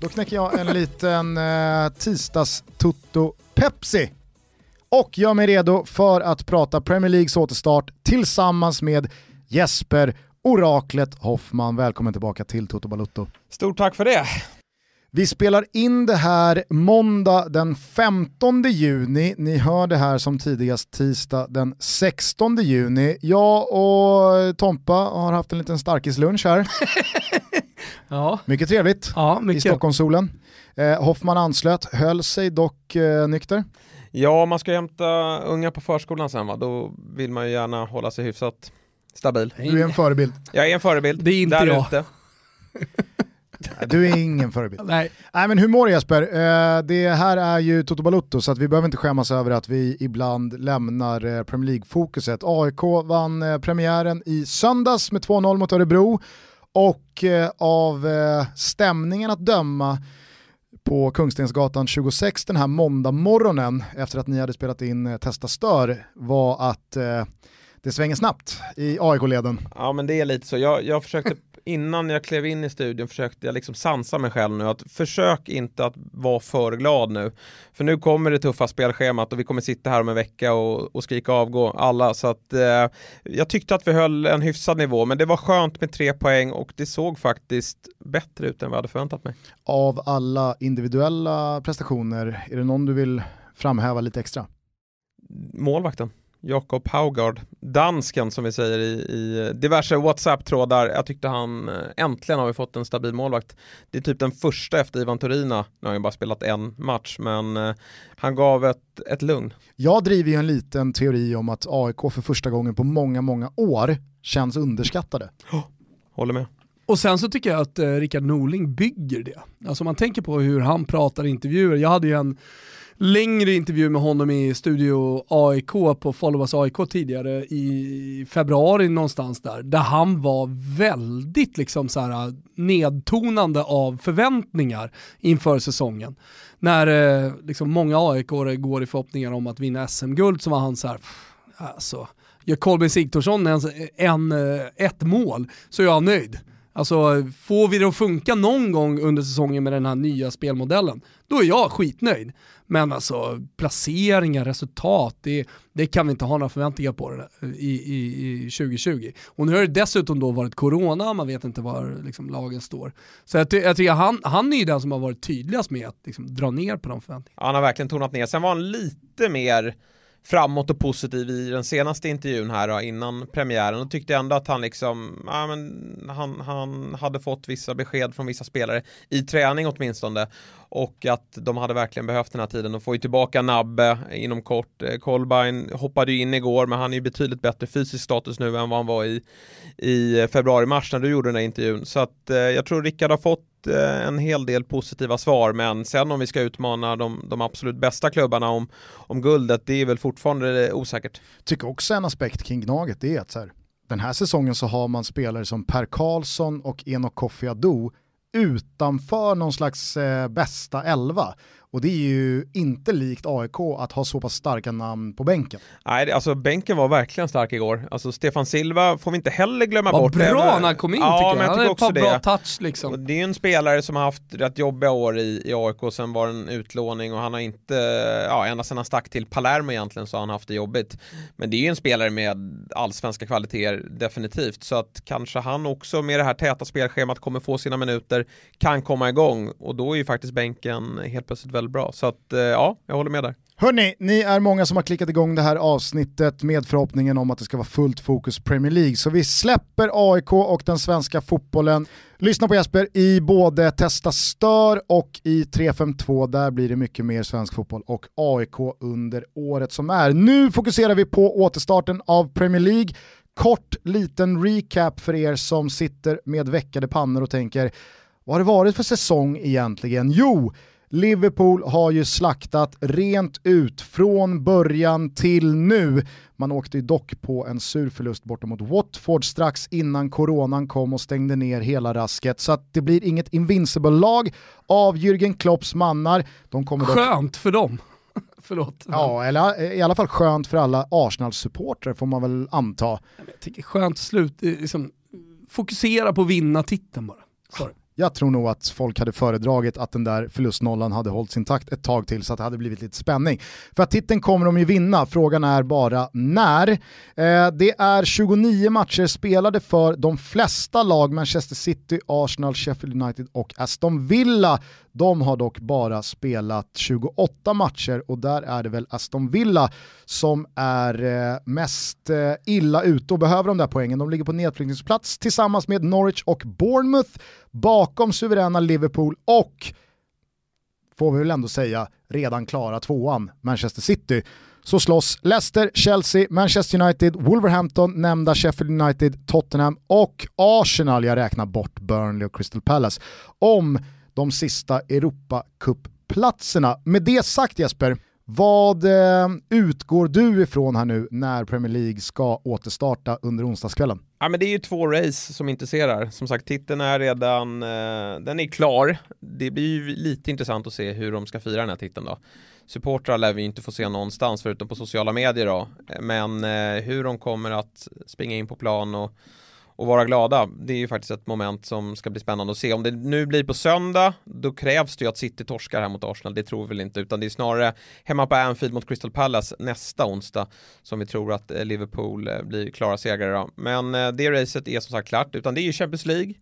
Då knäcker jag en liten eh, tisdags-tutto Pepsi och gör mig redo för att prata Premier Leagues återstart tillsammans med Jesper Oraklet Hoffman. Välkommen tillbaka till Toto Balutto. Stort tack för det. Vi spelar in det här måndag den 15 juni. Ni hör det här som tidigast tisdag den 16 juni. Jag och Tompa har haft en liten starkislunch här. ja. Mycket trevligt ja, mycket. i Stockholmssolen. Eh, Hoffman anslöt, höll sig dock eh, nykter. Ja, man ska hämta unga på förskolan sen va, då vill man ju gärna hålla sig hyfsat stabil. Du är en förebild. Jag är en förebild. Det är inte där jag. Ute. Du är ingen förebild. Nej. Nej men hur mår du Jesper? Eh, det här är ju Toto Balutto så att vi behöver inte skämmas över att vi ibland lämnar eh, Premier League-fokuset. AIK vann eh, premiären i söndags med 2-0 mot Örebro och eh, av eh, stämningen att döma på Kungstensgatan 26 den här måndag morgonen efter att ni hade spelat in eh, Testa Stör var att det svänger snabbt i AIK-leden. Ja men det är lite så. Jag, jag försökte innan jag klev in i studion försökte jag liksom sansa mig själv nu att försök inte att vara för glad nu. För nu kommer det tuffa spelschemat och vi kommer sitta här om en vecka och, och skrika avgå alla. Så att eh, jag tyckte att vi höll en hyfsad nivå men det var skönt med tre poäng och det såg faktiskt bättre ut än vad jag hade förväntat mig. Av alla individuella prestationer, är det någon du vill framhäva lite extra? Målvakten. Jakob Haugard, dansken som vi säger i, i diverse WhatsApp-trådar. Jag tyckte han, eh, äntligen har vi fått en stabil målvakt. Det är typ den första efter Ivan Torina, nu har han bara spelat en match, men eh, han gav ett, ett lugn. Jag driver ju en liten teori om att AIK för första gången på många, många år känns underskattade. Håller med. Och sen så tycker jag att eh, Rickard Norling bygger det. Alltså man tänker på hur han pratar i intervjuer. Jag hade ju en längre intervju med honom i Studio AIK på Followers AIK tidigare i februari någonstans där, där han var väldigt liksom så här nedtonande av förväntningar inför säsongen. När eh, liksom många AIK går i förhoppningar om att vinna SM-guld så var han så här, alltså, gör Kolbjörn Sigthorsson en, en, ett mål så är jag nöjd. Alltså får vi det att funka någon gång under säsongen med den här nya spelmodellen, då är jag skitnöjd. Men alltså placeringar, resultat, det, det kan vi inte ha några förväntningar på det i, i, i 2020. Och nu har det dessutom då varit corona, man vet inte var liksom, lagen står. Så jag, ty jag tycker han, han är ju den som har varit tydligast med att liksom, dra ner på de förväntningarna. Han har verkligen tonat ner. Sen var han lite mer framåt och positiv i den senaste intervjun här då, innan premiären och tyckte ändå att han liksom, ja, men han, han hade fått vissa besked från vissa spelare i träning åtminstone och att de hade verkligen behövt den här tiden. De får ju tillbaka Nabbe inom kort. Eh, Kolbein hoppade ju in igår men han är ju betydligt bättre fysisk status nu än vad han var i, i februari-mars när du gjorde den här intervjun. Så att eh, jag tror Rickard har fått Eh, en hel del positiva svar men sen om vi ska utmana de, de absolut bästa klubbarna om, om guldet det är väl fortfarande eh, osäkert. Tycker också en aspekt kring Gnaget är att så här, den här säsongen så har man spelare som Per Karlsson och Enok Kofi Adu utanför någon slags eh, bästa elva. Och det är ju inte likt AIK att ha så pass starka namn på bänken. Nej, alltså bänken var verkligen stark igår. Alltså Stefan Silva får vi inte heller glömma Vad bort. bra när han kom in ja, tycker jag. Men jag han hade ett par det. bra touch liksom. Och det är ju en spelare som har haft rätt jobbiga år i, i AIK, sen var det en utlåning och han har inte, ja ända sedan han stack till Palermo egentligen så har han haft det jobbigt. Men det är ju en spelare med allsvenska kvaliteter definitivt, så att kanske han också med det här täta spelschemat kommer få sina minuter, kan komma igång och då är ju faktiskt bänken helt plötsligt väldigt bra. Så att eh, ja, jag håller med där. Hörni, ni är många som har klickat igång det här avsnittet med förhoppningen om att det ska vara fullt fokus Premier League. Så vi släpper AIK och den svenska fotbollen. Lyssna på Jesper i både Testa Stör och i 352. Där blir det mycket mer svensk fotboll och AIK under året som är. Nu fokuserar vi på återstarten av Premier League. Kort liten recap för er som sitter med veckade pannor och tänker vad har det varit för säsong egentligen? Jo, Liverpool har ju slaktat rent ut från början till nu. Man åkte ju dock på en sur förlust borta mot Watford strax innan coronan kom och stängde ner hela rasket. Så att det blir inget invincible-lag av Jürgen Klopps mannar. De kommer dock... Skönt för dem. Förlåt. Ja, eller i alla fall skönt för alla Arsenal-supportrar får man väl anta. Jag tycker skönt slut, liksom, fokusera på att vinna titeln bara. Sorry. Jag tror nog att folk hade föredragit att den där förlustnollan hade hållits intakt ett tag till så att det hade blivit lite spänning. För att titeln kommer de ju vinna, frågan är bara när. Eh, det är 29 matcher spelade för de flesta lag, Manchester City, Arsenal, Sheffield United och Aston Villa. De har dock bara spelat 28 matcher och där är det väl Aston Villa som är eh, mest eh, illa ute och behöver de där poängen. De ligger på nedflyttningsplats tillsammans med Norwich och Bournemouth bakom suveräna Liverpool och får vi väl ändå säga redan klara tvåan Manchester City. Så slåss Leicester, Chelsea, Manchester United, Wolverhampton, nämnda Sheffield United, Tottenham och Arsenal, jag räknar bort Burnley och Crystal Palace, om de sista Europacup-platserna. Med det sagt Jesper, vad eh, utgår du ifrån här nu när Premier League ska återstarta under onsdagskvällen? Ja men det är ju två race som intresserar. Som sagt titeln är redan, eh, den är klar. Det blir ju lite intressant att se hur de ska fira den här titeln då. Supportrar lär vi inte få se någonstans förutom på sociala medier då. Men eh, hur de kommer att springa in på plan och och vara glada. Det är ju faktiskt ett moment som ska bli spännande att se. Om det nu blir på söndag, då krävs det ju att City torskar här mot Arsenal. Det tror vi väl inte, utan det är snarare hemma på Anfield mot Crystal Palace nästa onsdag som vi tror att eh, Liverpool eh, blir klara segrare. Men eh, det racet är som sagt klart, utan det är ju Champions League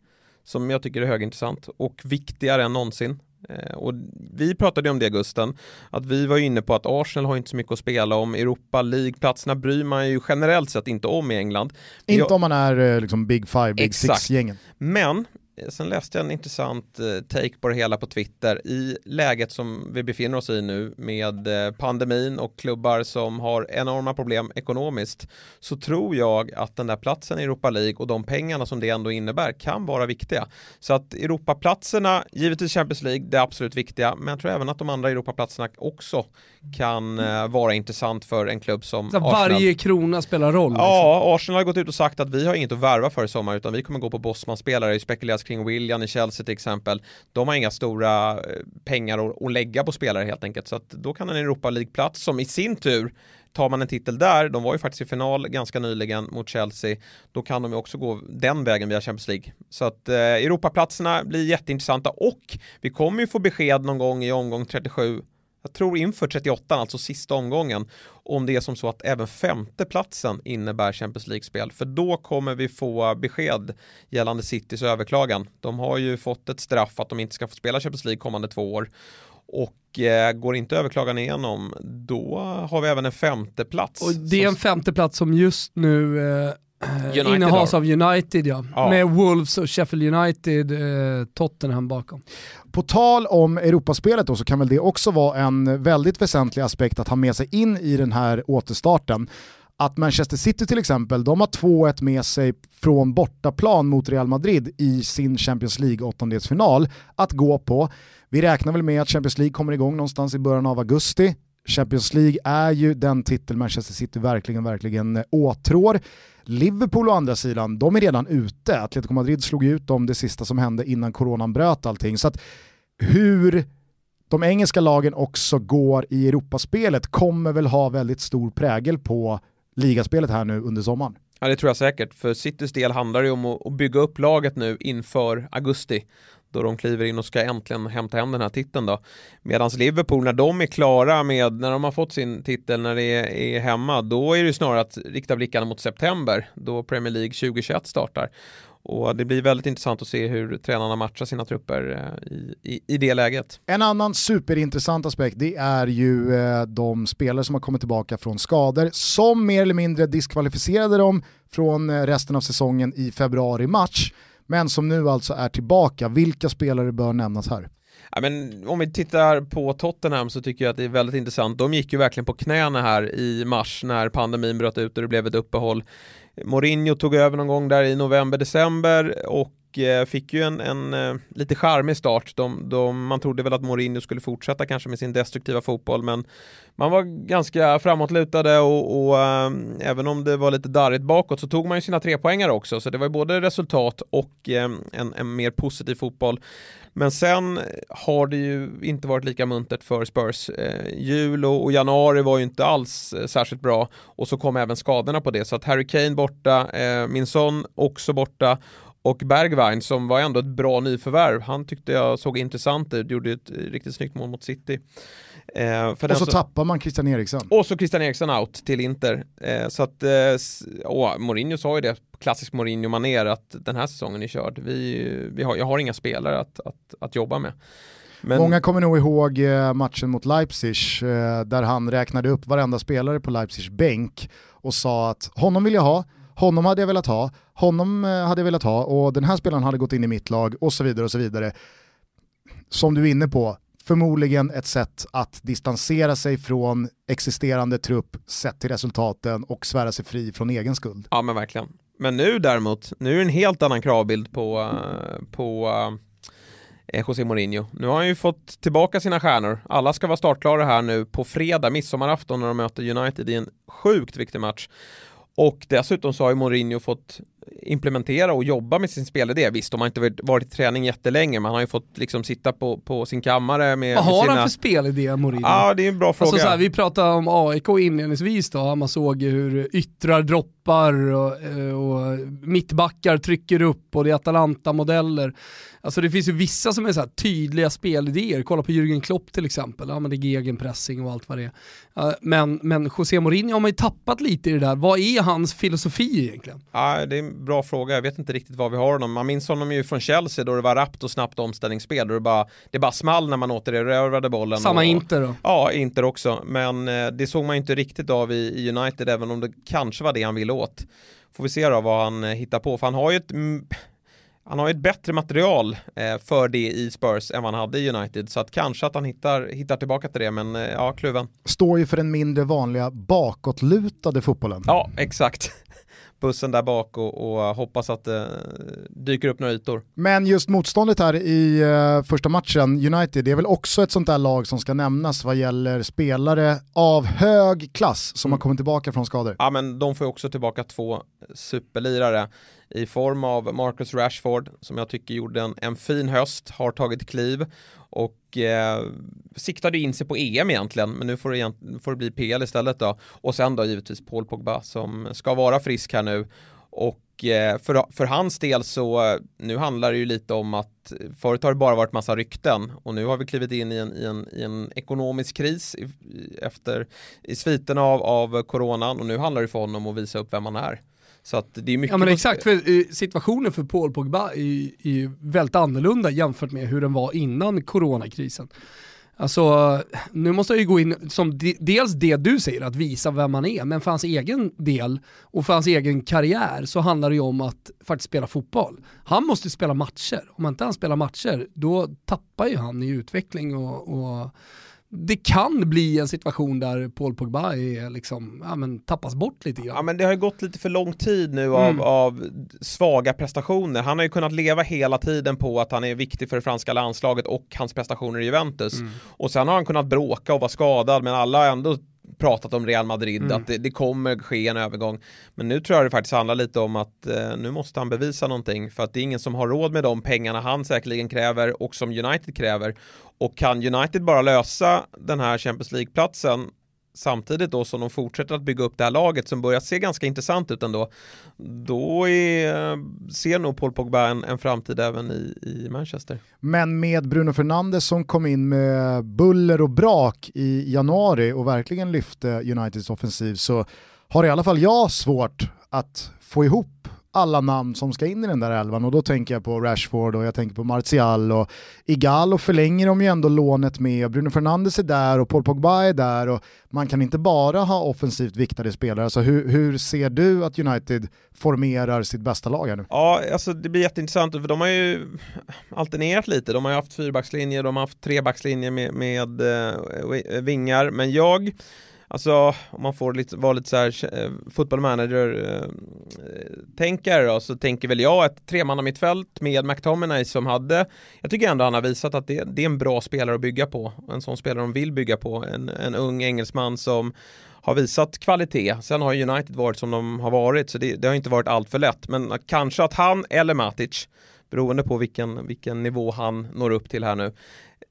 som jag tycker är högintressant och viktigare än någonsin. Eh, och vi pratade om det Gusten, att vi var inne på att Arsenal har inte så mycket att spela om. Europa League-platserna bryr man ju generellt sett inte om i England. Inte jag... om man är eh, liksom Big Five, Big Six-gängen. Men sen läste jag en intressant eh, take på det hela på Twitter. I läget som vi befinner oss i nu med eh, pandemin och klubbar som har enorma problem ekonomiskt så tror jag att den där platsen i Europa League och de pengarna som det ändå innebär kan vara viktiga. Så att Europaplatserna, givetvis Champions League, det är absolut viktiga, men jag tror även att de andra Europaplatserna också kan vara intressant för en klubb som så Arsenal. Varje krona spelar roll? Liksom. Ja, Arsenal har gått ut och sagt att vi har inget att värva för i sommar utan vi kommer gå på Bosman-spelare. Det spekuleras kring William i Chelsea till exempel. De har inga stora eh, pengar att, att lägga på spelare helt enkelt. Så att då kan en Europa League-plats som i sin tur tar man en titel där, de var ju faktiskt i final ganska nyligen mot Chelsea, då kan de ju också gå den vägen via Champions League. Så att eh, Europaplatserna blir jätteintressanta och vi kommer ju få besked någon gång i omgång 37 jag tror inför 38, alltså sista omgången, om det är som så att även femteplatsen innebär Champions League-spel. För då kommer vi få besked gällande Citys överklagan. De har ju fått ett straff att de inte ska få spela Champions League kommande två år. Och eh, går inte överklagan igenom, då har vi även en femteplats. Och det är en femteplats som just nu eh, United innehas av United ja. ja. Med Wolves och Sheffield United, eh, Tottenham bakom. På tal om Europaspelet då så kan väl det också vara en väldigt väsentlig aspekt att ha med sig in i den här återstarten. Att Manchester City till exempel, de har 2-1 med sig från bortaplan mot Real Madrid i sin Champions League åttondelsfinal att gå på. Vi räknar väl med att Champions League kommer igång någonstans i början av augusti. Champions League är ju den titel Manchester City verkligen, verkligen eh, åtrår. Liverpool å andra sidan, de är redan ute. Atletico Madrid slog ut dem det sista som hände innan coronan bröt allting. Så att hur de engelska lagen också går i Europaspelet kommer väl ha väldigt stor prägel på ligaspelet här nu under sommaren. Ja det tror jag säkert, för Citys del handlar det om att bygga upp laget nu inför augusti då de kliver in och ska äntligen hämta hem den här titeln då. Medan Liverpool, när de är klara med, när de har fått sin titel, när det är, är hemma, då är det snarare att rikta blickarna mot september, då Premier League 2021 startar. Och det blir väldigt intressant att se hur tränarna matchar sina trupper eh, i, i, i, det läget. En annan superintressant aspekt det är ju eh, de spelare som har kommit tillbaka från skador som mer eller mindre diskvalificerade dem från eh, resten av säsongen i februari-match men som nu alltså är tillbaka. Vilka spelare bör nämnas här? Ja, men om vi tittar på Tottenham så tycker jag att det är väldigt intressant. De gick ju verkligen på knäna här i mars när pandemin bröt ut och det blev ett uppehåll. Mourinho tog över någon gång där i november, december och Eh, fick ju en, en eh, lite charmig start. De, de, man trodde väl att Mourinho skulle fortsätta kanske med sin destruktiva fotboll men man var ganska framåtlutade och, och äm, även om det var lite darrigt bakåt så tog man ju sina tre poängar också så det var ju både resultat och äm, en, en mer positiv fotboll. Men sen har det ju inte varit lika muntert för Spurs. Eh, jul och, och, januari var ju inte alls eh, särskilt bra och så kom även skadorna på det så att Harry Kane borta, eh, min son också borta och Bergwijn som var ändå ett bra nyförvärv, han tyckte jag såg intressant ut, gjorde ett riktigt snyggt mål mot City. Eh, och så som... tappar man Christian Eriksen. Och så Christian Eriksen out till Inter. Eh, så att, eh, Mourinho sa ju det, klassisk Mourinho-manér, att den här säsongen är körd. Vi, vi har, jag har inga spelare att, att, att jobba med. Men... Många kommer nog ihåg eh, matchen mot Leipzig eh, där han räknade upp varenda spelare på Leipzigs bänk och sa att honom vill jag ha, honom hade jag velat ha, honom eh, hade jag velat ha och den här spelaren hade gått in i mitt lag och så vidare och så vidare. Som du är inne på, förmodligen ett sätt att distansera sig från existerande trupp sett till resultaten och svära sig fri från egen skuld. Ja men verkligen. Men nu däremot, nu är det en helt annan kravbild på, eh, på eh, José Mourinho. Nu har han ju fått tillbaka sina stjärnor. Alla ska vara startklara här nu på fredag, midsommarafton när de möter United i en sjukt viktig match. Och dessutom så har ju Mourinho fått implementera och jobba med sin spelidé. Visst, de har inte varit i träning jättelänge, men han har ju fått liksom sitta på, på sin kammare med Vad har sina... han för spelidé, Mourinho? Ja, det är en bra fråga. Alltså, så här, vi pratade om AIK inledningsvis då, man såg hur yttrar droppar och, eh, och mittbackar trycker upp och det är Atalanta-modeller. Alltså det finns ju vissa som är så tydliga spelidéer, kolla på Jürgen Klopp till exempel, ja men det är gegenpressing och allt vad det är. Men, men José Mourinho har man ju tappat lite i det där, vad är hans filosofi egentligen? Ja, det är en bra fråga, jag vet inte riktigt var vi har honom. Man minns honom ju från Chelsea då det var rappt och snabbt omställningsspel, då det bara, det bara small när man återerövrade bollen. Samma och, Inter då? Ja, Inter också, men eh, det såg man ju inte riktigt av i, i United, även om det kanske var det han ville åt. Får vi se då vad han eh, hittar på, för han har ju ett han har ju ett bättre material eh, för det i Spurs än vad han hade i United så att kanske att han hittar, hittar tillbaka till det men eh, ja, kluven. Står ju för den mindre vanliga bakåtlutade fotbollen. Ja, exakt. Bussen där bak och, och hoppas att det dyker upp några ytor. Men just motståndet här i första matchen, United, det är väl också ett sånt där lag som ska nämnas vad gäller spelare av hög klass som mm. har kommit tillbaka från skador. Ja men de får ju också tillbaka två superlirare i form av Marcus Rashford som jag tycker gjorde en, en fin höst, har tagit kliv och eh, siktade in sig på EM egentligen, men nu får det, får det bli PL istället då. Och sen då givetvis Paul Pogba som ska vara frisk här nu. Och eh, för, för hans del så, nu handlar det ju lite om att förut har det bara varit massa rykten och nu har vi klivit in i en, i en, i en ekonomisk kris i, efter, i sviten av, av coronan och nu handlar det för honom att visa upp vem han är. Så att det är mycket ja men exakt, för eh, situationen för Paul Pogba är, är väldigt annorlunda jämfört med hur den var innan coronakrisen. Alltså, nu måste jag ju gå in som de, dels det du säger, att visa vem man är, men för hans egen del och för hans egen karriär så handlar det ju om att faktiskt spela fotboll. Han måste spela matcher, om inte han spelar matcher, då tappar ju han i utveckling och, och det kan bli en situation där Paul Pogba är liksom, ja, men tappas bort lite grann. Ja men det har ju gått lite för lång tid nu av, mm. av svaga prestationer. Han har ju kunnat leva hela tiden på att han är viktig för det franska landslaget och hans prestationer i Juventus. Mm. Och sen har han kunnat bråka och vara skadad men alla har ändå pratat om Real Madrid, mm. att det, det, kommer ske en övergång. Men nu tror jag det faktiskt handlar lite om att eh, nu måste han bevisa någonting för att det är ingen som har råd med de pengarna han säkerligen kräver och som United kräver. Och kan United bara lösa den här Champions League-platsen samtidigt då som de fortsätter att bygga upp det här laget som börjar se ganska intressant ut ändå. Då är, ser nog Paul Pogba en, en framtid även i, i Manchester. Men med Bruno Fernandes som kom in med buller och brak i januari och verkligen lyfte Uniteds offensiv så har i alla fall jag svårt att få ihop alla namn som ska in i den där elvan och då tänker jag på Rashford och jag tänker på Martial och Igalo förlänger de ju ändå lånet med och Bruno Fernandes är där och Paul Pogba är där och man kan inte bara ha offensivt viktade spelare. Alltså hur, hur ser du att United formerar sitt bästa lag här nu? Ja, alltså det blir jätteintressant för de har ju alternerat lite. De har ju haft fyrbackslinjer, de har haft trebackslinjer med, med eh, vingar, men jag Alltså om man får lite, vara lite så här eh, football manager eh, tänkare då, så tänker väl jag ett tremannamittfält med McTominay som hade, jag tycker ändå han har visat att det, det, är en bra spelare att bygga på. En sån spelare de vill bygga på. En, en ung engelsman som har visat kvalitet. Sen har United varit som de har varit så det, det har inte varit allt för lätt. Men kanske att han eller Matic, beroende på vilken, vilken nivå han når upp till här nu,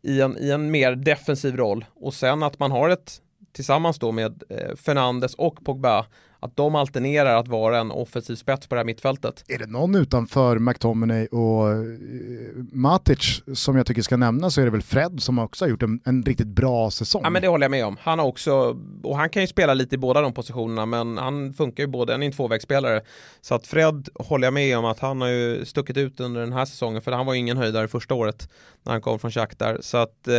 i en, i en mer defensiv roll och sen att man har ett tillsammans då med eh, Fernandes och Pogba att de alternerar att vara en offensiv spets på det här mittfältet. Är det någon utanför McTominay och eh, Matic som jag tycker ska nämnas så är det väl Fred som också har gjort en, en riktigt bra säsong. Ja men det håller jag med om. Han har också, och han kan ju spela lite i båda de positionerna men han funkar ju både, han är en tvåvägsspelare. Så att Fred håller jag med om att han har ju stuckit ut under den här säsongen för han var ju ingen höjdare första året när han kom från Shakhtar. Så att eh,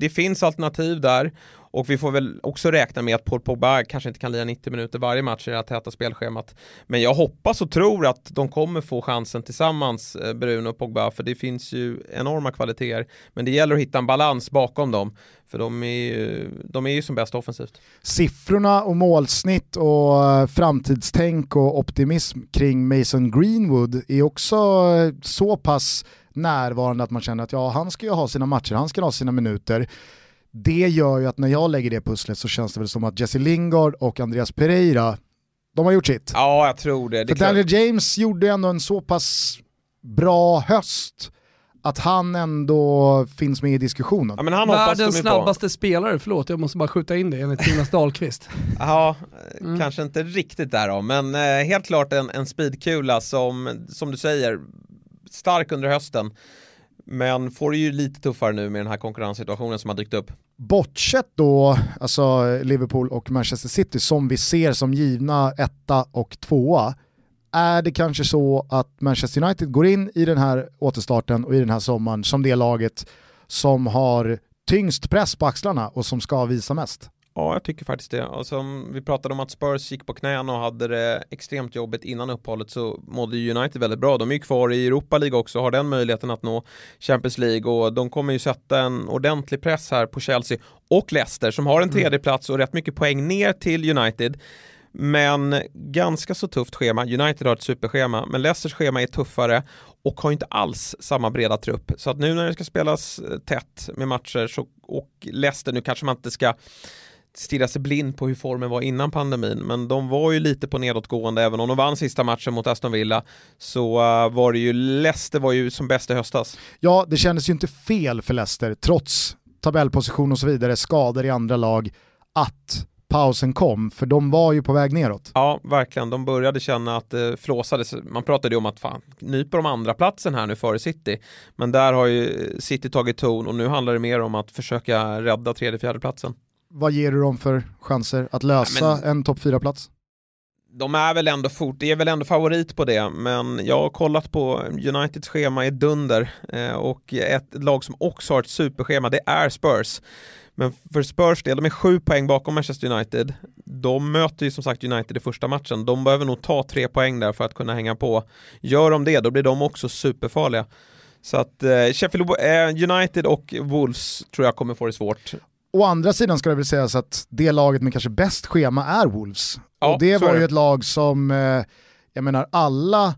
det finns alternativ där och vi får väl också räkna med att Paul Pogba kanske inte kan lira 90 minuter varje match i det här täta spelschemat. Men jag hoppas och tror att de kommer få chansen tillsammans, eh, Bruno och Pogba, för det finns ju enorma kvaliteter. Men det gäller att hitta en balans bakom dem, för de är ju, de är ju som bäst offensivt. Siffrorna och målsnitt och eh, framtidstänk och optimism kring Mason Greenwood är också eh, så pass närvarande att man känner att ja, han ska ju ha sina matcher, han ska ha sina minuter det gör ju att när jag lägger det pusslet så känns det väl som att Jesse Lingard och Andreas Pereira, de har gjort sitt. Ja, jag tror det. det För Daniel James gjorde ändå en så pass bra höst att han ändå finns med i diskussionen. Ja, men han Världens snabbaste spelare, förlåt jag måste bara skjuta in det enligt Jonas Dahlqvist. ja, mm. kanske inte riktigt där då, men eh, helt klart en, en speedkula som, som du säger, stark under hösten. Men får det ju lite tuffare nu med den här konkurrenssituationen som har dykt upp. Bortsett då, alltså Liverpool och Manchester City som vi ser som givna etta och tvåa, är det kanske så att Manchester United går in i den här återstarten och i den här sommaren som det laget som har tyngst press på axlarna och som ska visa mest? Ja, jag tycker faktiskt det. Och som vi pratade om att Spurs gick på knäna och hade det extremt jobbigt innan uppehållet så mådde United väldigt bra. De är ju kvar i Europa League också och har den möjligheten att nå Champions League och de kommer ju sätta en ordentlig press här på Chelsea och Leicester som har en mm. tredje plats och rätt mycket poäng ner till United. Men ganska så tufft schema. United har ett superschema, men Leicesters schema är tuffare och har inte alls samma breda trupp. Så att nu när det ska spelas eh, tätt med matcher så, och Leicester, nu kanske man inte ska stirra sig blind på hur formen var innan pandemin men de var ju lite på nedåtgående även om de vann sista matchen mot Aston Villa så uh, var det ju Leicester var ju som bäst i höstas. Ja, det kändes ju inte fel för Leicester trots tabellposition och så vidare, skador i andra lag, att pausen kom, för de var ju på väg neråt. Ja, verkligen. De började känna att det flåsades. Man pratade ju om att fan, nyper de andra platsen här nu före City. Men där har ju City tagit ton och nu handlar det mer om att försöka rädda tredje, fjärde platsen vad ger du dem för chanser att lösa ja, en topp 4-plats? De är väl ändå fort, det är väl ändå favorit på det, men jag har kollat på Uniteds schema i dunder eh, och ett lag som också har ett superschema, det är Spurs. Men för Spurs del, de är sju poäng bakom Manchester United. De möter ju som sagt United i första matchen. De behöver nog ta tre poäng där för att kunna hänga på. Gör de det, då blir de också superfarliga. Så att eh, Sheffield eh, United och Wolves tror jag kommer få det svårt. Å andra sidan ska det väl sägas att det laget med kanske bäst schema är Wolves. Ja, och det var ju ett lag som, eh, jag menar alla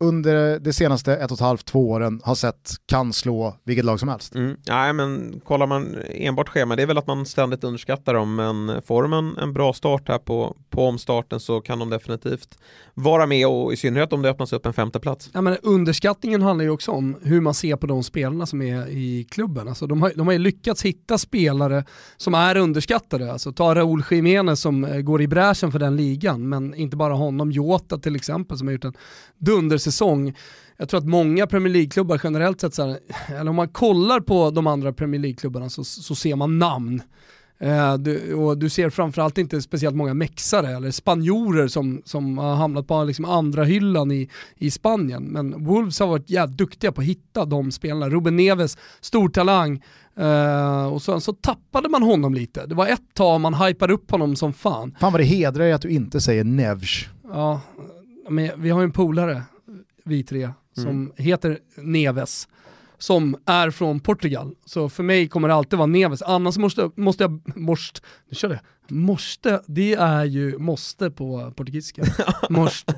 under de senaste ett och ett halvt, två åren har sett kan slå vilket lag som helst. Mm. Nej men kollar man enbart schema, det är väl att man ständigt underskattar dem, men får de en, en bra start här på, på omstarten så kan de definitivt vara med och i synnerhet om det öppnas upp en femte plats. Ja, men underskattningen handlar ju också om hur man ser på de spelarna som är i klubben. Alltså, de, har, de har ju lyckats hitta spelare som är underskattade. Alltså, ta Raúl Jiménez som eh, går i bräschen för den ligan, men inte bara honom, Jota till exempel som har gjort en dundersäsong. Jag tror att många Premier League-klubbar generellt sett, så här, eller om man kollar på de andra Premier League-klubbarna så, så ser man namn. Eh, du, och du ser framförallt inte speciellt många mexare eller spanjorer som, som har hamnat på liksom andra hyllan i, i Spanien. Men Wolves har varit jävligt duktiga på att hitta de spelarna. Ruben Neves, stor talang. Uh, och sen så tappade man honom lite. Det var ett tag man hypade upp honom som fan. Fan vad det hedrar att du inte säger Nevs. Ja, men vi har ju en polare, vi tre, som mm. heter Neves som är från Portugal. Så för mig kommer det alltid vara Neves. Annars måste, måste jag, måste, nu kör jag, måste, det är ju måste på portugisiska. måste.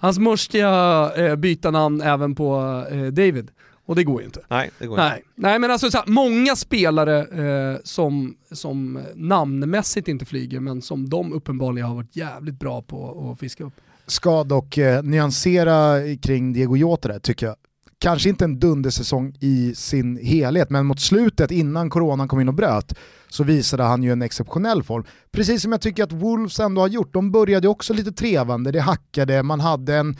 Annars måste jag eh, byta namn även på eh, David. Och det går ju inte. Nej, det går Nej. inte. Nej men alltså så här, många spelare eh, som, som namnmässigt inte flyger men som de uppenbarligen har varit jävligt bra på att fiska upp. Ska dock eh, nyansera kring Diego Jota där tycker jag kanske inte en dundersäsong i sin helhet, men mot slutet innan coronan kom in och bröt så visade han ju en exceptionell form. Precis som jag tycker att Wolves ändå har gjort, de började också lite trevande, det hackade, man hade en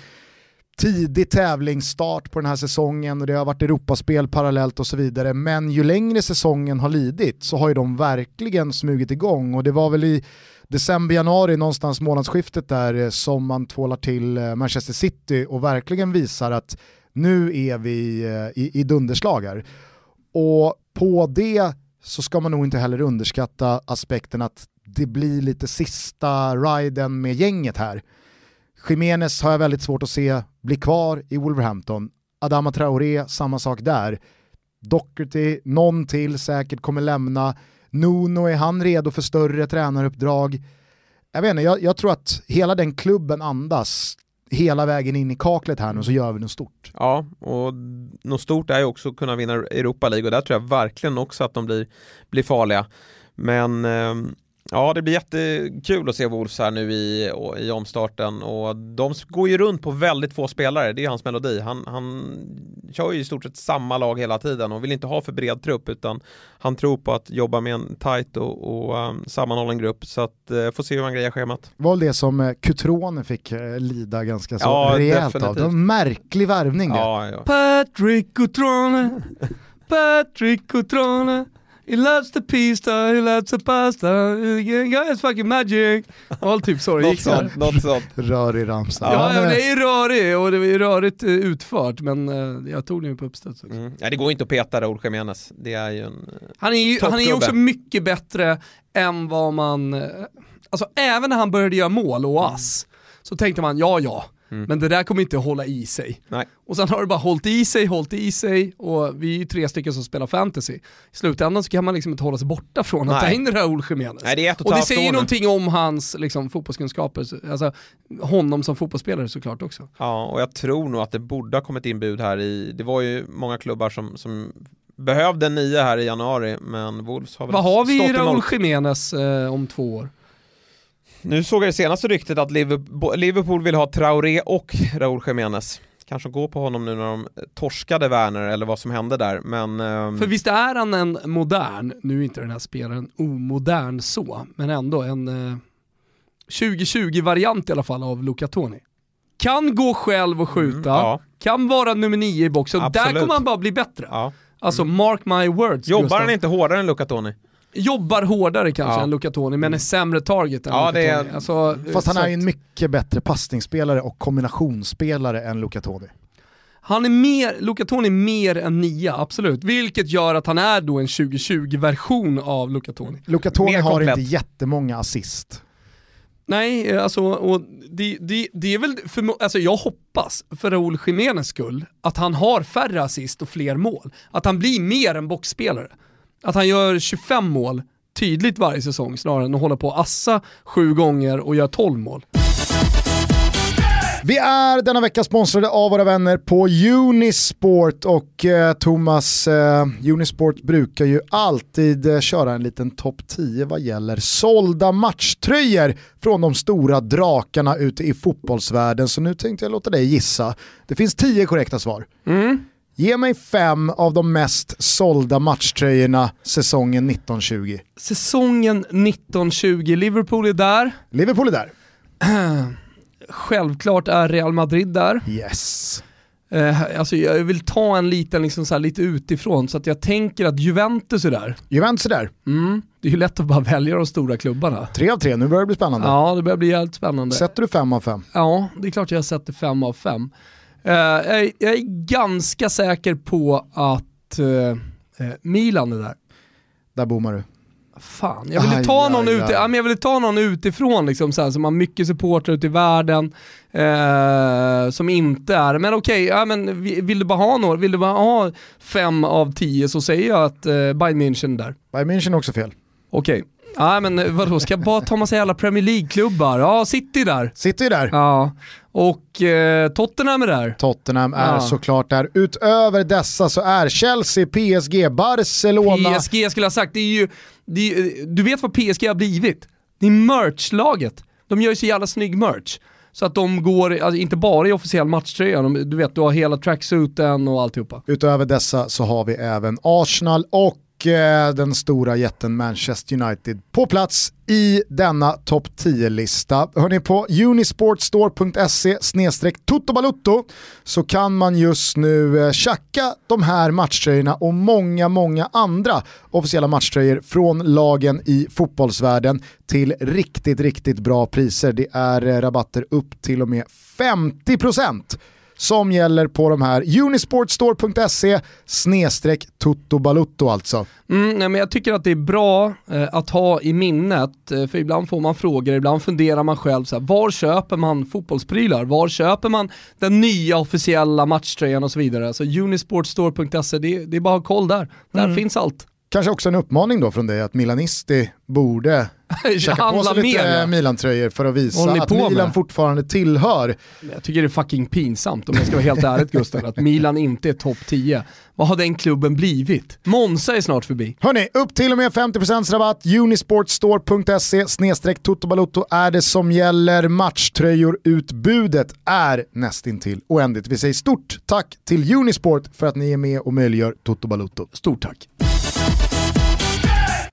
tidig tävlingsstart på den här säsongen och det har varit Europaspel parallellt och så vidare. Men ju längre säsongen har lidit så har ju de verkligen smugit igång och det var väl i december, januari, någonstans månadsskiftet där eh, som man tvålar till eh, Manchester City och verkligen visar att nu är vi eh, i, i dunderslagar. Och på det så ska man nog inte heller underskatta aspekten att det blir lite sista riden med gänget här. Jiménez har jag väldigt svårt att se bli kvar i Wolverhampton. Adama Traoré, samma sak där. Docherty, någon till säkert kommer lämna. Nuno, är han redo för större tränaruppdrag? Jag vet inte, jag, jag tror att hela den klubben andas hela vägen in i kaklet här nu så gör vi något stort. Ja, och något stort är ju också att kunna vinna Europa League och där tror jag verkligen också att de blir, blir farliga. Men eh, Ja, det blir jättekul att se Wolves här nu i, i omstarten och de går ju runt på väldigt få spelare, det är hans melodi. Han, han kör ju i stort sett samma lag hela tiden och vill inte ha för bred trupp utan han tror på att jobba med en tight och, och um, sammanhållen grupp så att uh, får se hur han grejar schemat. Var det som uh, Cutrone fick uh, lida ganska så ja, rejält definitivt. av? Det var en märklig värvning det. Ja, ja. Patrick Cutrone, Patrick Cutrone He loves the pista, he loves the pasta, it's fucking magic. All typ så det gick. Sånt, något sånt. Rörig ramsa. Ja, ja, det är rörig och det är rörigt eh, utfört men uh, jag tog den på uppstuds också. Mm. Ja, det går inte att peta Raúl Jiménez. Det är ju en uh, Han är ju han är också mycket bättre än vad man, alltså även när han började göra mål och ass, mm. så tänkte man ja ja, Mm. Men det där kommer inte hålla i sig. Nej. Och sen har det bara hållit i sig, hållit i sig och vi är ju tre stycken som spelar fantasy. I slutändan så kan man liksom inte hålla sig borta från att ta in Raúl Jiménez. Nej, det är och det säger ju någonting om hans liksom, fotbollskunskaper, alltså honom som fotbollsspelare såklart också. Ja, och jag tror nog att det borde ha kommit in bud här i, det var ju många klubbar som, som behövde en nia här i januari, men Wolves har väl Vad har vi i Raúl Jiménez eh, om två år? Nu såg jag det senaste ryktet att Liverpool vill ha Traoré och Raúl Jiménez. Kanske gå på honom nu när de torskade Werner eller vad som hände där, men... Um... För visst är han en modern, nu är inte den här spelaren omodern så, men ändå en uh, 2020-variant i alla fall av Luca Toni. Kan gå själv och skjuta, mm, ja. kan vara nummer nio i boxen, där kommer han bara bli bättre. Ja. Alltså mm. mark my words Jobbar Gustav. han inte hårdare än Luca Toni? Jobbar hårdare kanske ja. än Luca Toni, men är sämre target än ja, Luca är... Toni. Alltså, Fast han är ju en mycket bättre passningsspelare och kombinationsspelare än Luca Toni. Han är mer, Luca Toni är mer än nia, absolut. Vilket gör att han är då en 2020-version av Luca Toni. Luca Toni har inte jättemånga assist. Nej, alltså, och det, det, det är väl, för, alltså jag hoppas för Raúl Jiménez skull att han har färre assist och fler mål. Att han blir mer en boxspelare. Att han gör 25 mål tydligt varje säsong snarare än att hålla på och assa sju gånger och göra 12 mål. Vi är denna vecka sponsrade av våra vänner på Unisport och eh, Thomas, eh, Unisport brukar ju alltid eh, köra en liten topp 10 vad gäller sålda matchtröjor från de stora drakarna ute i fotbollsvärlden. Så nu tänkte jag låta dig gissa. Det finns 10 korrekta svar. Mm. Ge mig fem av de mest sålda matchtröjorna säsongen 1920. Säsongen 1920, Liverpool är där. Liverpool är där. Självklart är Real Madrid där. Yes. Eh, alltså jag vill ta en liten, liksom så här, lite utifrån, så att jag tänker att Juventus är där. Juventus är där. Mm. Det är ju lätt att bara välja de stora klubbarna. Tre av tre, nu börjar det bli spännande. Ja, det börjar bli jävligt spännande. Sätter du fem av fem? Ja, det är klart jag sätter fem av fem. Uh, jag, jag, är ganska säker på att uh, Milan är där. Där bommar du. Fan, jag ville ta, någon aj, aj. Ja, jag ville ta någon utifrån liksom, så här, som har mycket supportrar ute i världen, eh, som inte är, men okej, okay, ja, men vill du bara ha några, vill du bara ha fem av tio så säger jag att eh, Bayern München är där. Bayern München är också fel. Okej. Okay. Ja men vadå, ska jag bara ta massa jävla Premier League-klubbar? Ja, City där. City där. Ja. Och eh, Tottenham är där. Tottenham är ja. såklart där. Utöver dessa så är Chelsea, PSG, Barcelona. PSG skulle jag ha sagt, det är ju, det är, du vet vad PSG har blivit? Det är merchlaget. De gör ju så jävla snygg merch. Så att de går, alltså inte bara i officiell matchtröja, du vet du har hela tracksuiten och alltihopa. Utöver dessa så har vi även Arsenal och Eh, Eh, den stora jätten Manchester United på plats i denna topp 10-lista. Hörni, på unisportstore.se totobalutto så kan man just nu eh, tjacka de här matchtröjorna och många, många andra officiella matchtröjor från lagen i fotbollsvärlden till riktigt, riktigt bra priser. Det är eh, rabatter upp till och med 50% som gäller på de här unisportstore.se snedstreck totobalutto alltså. Mm, nej, men jag tycker att det är bra eh, att ha i minnet, eh, för ibland får man frågor, ibland funderar man själv så här, var köper man fotbollsprylar? Var köper man den nya officiella matchtröjan och så vidare? Så unisportstore.se, det, det är bara att ha koll där. Där mm. finns allt. Kanske också en uppmaning då från dig att Milanisti borde käka på sig lite ja. Milan-tröjor för att visa att Milan med? fortfarande tillhör. Jag tycker det är fucking pinsamt om jag ska vara helt ärlig Gustav, att Milan inte är topp 10. Vad har den klubben blivit? Monza är snart förbi. Hörni, upp till och med 50% rabatt. Unisportstore.se snedstreck Totobalotto är det som gäller. Matchtröjor-utbudet är nästintill oändligt. Vi säger stort tack till Unisport för att ni är med och möjliggör Toto Balotto. Stort tack.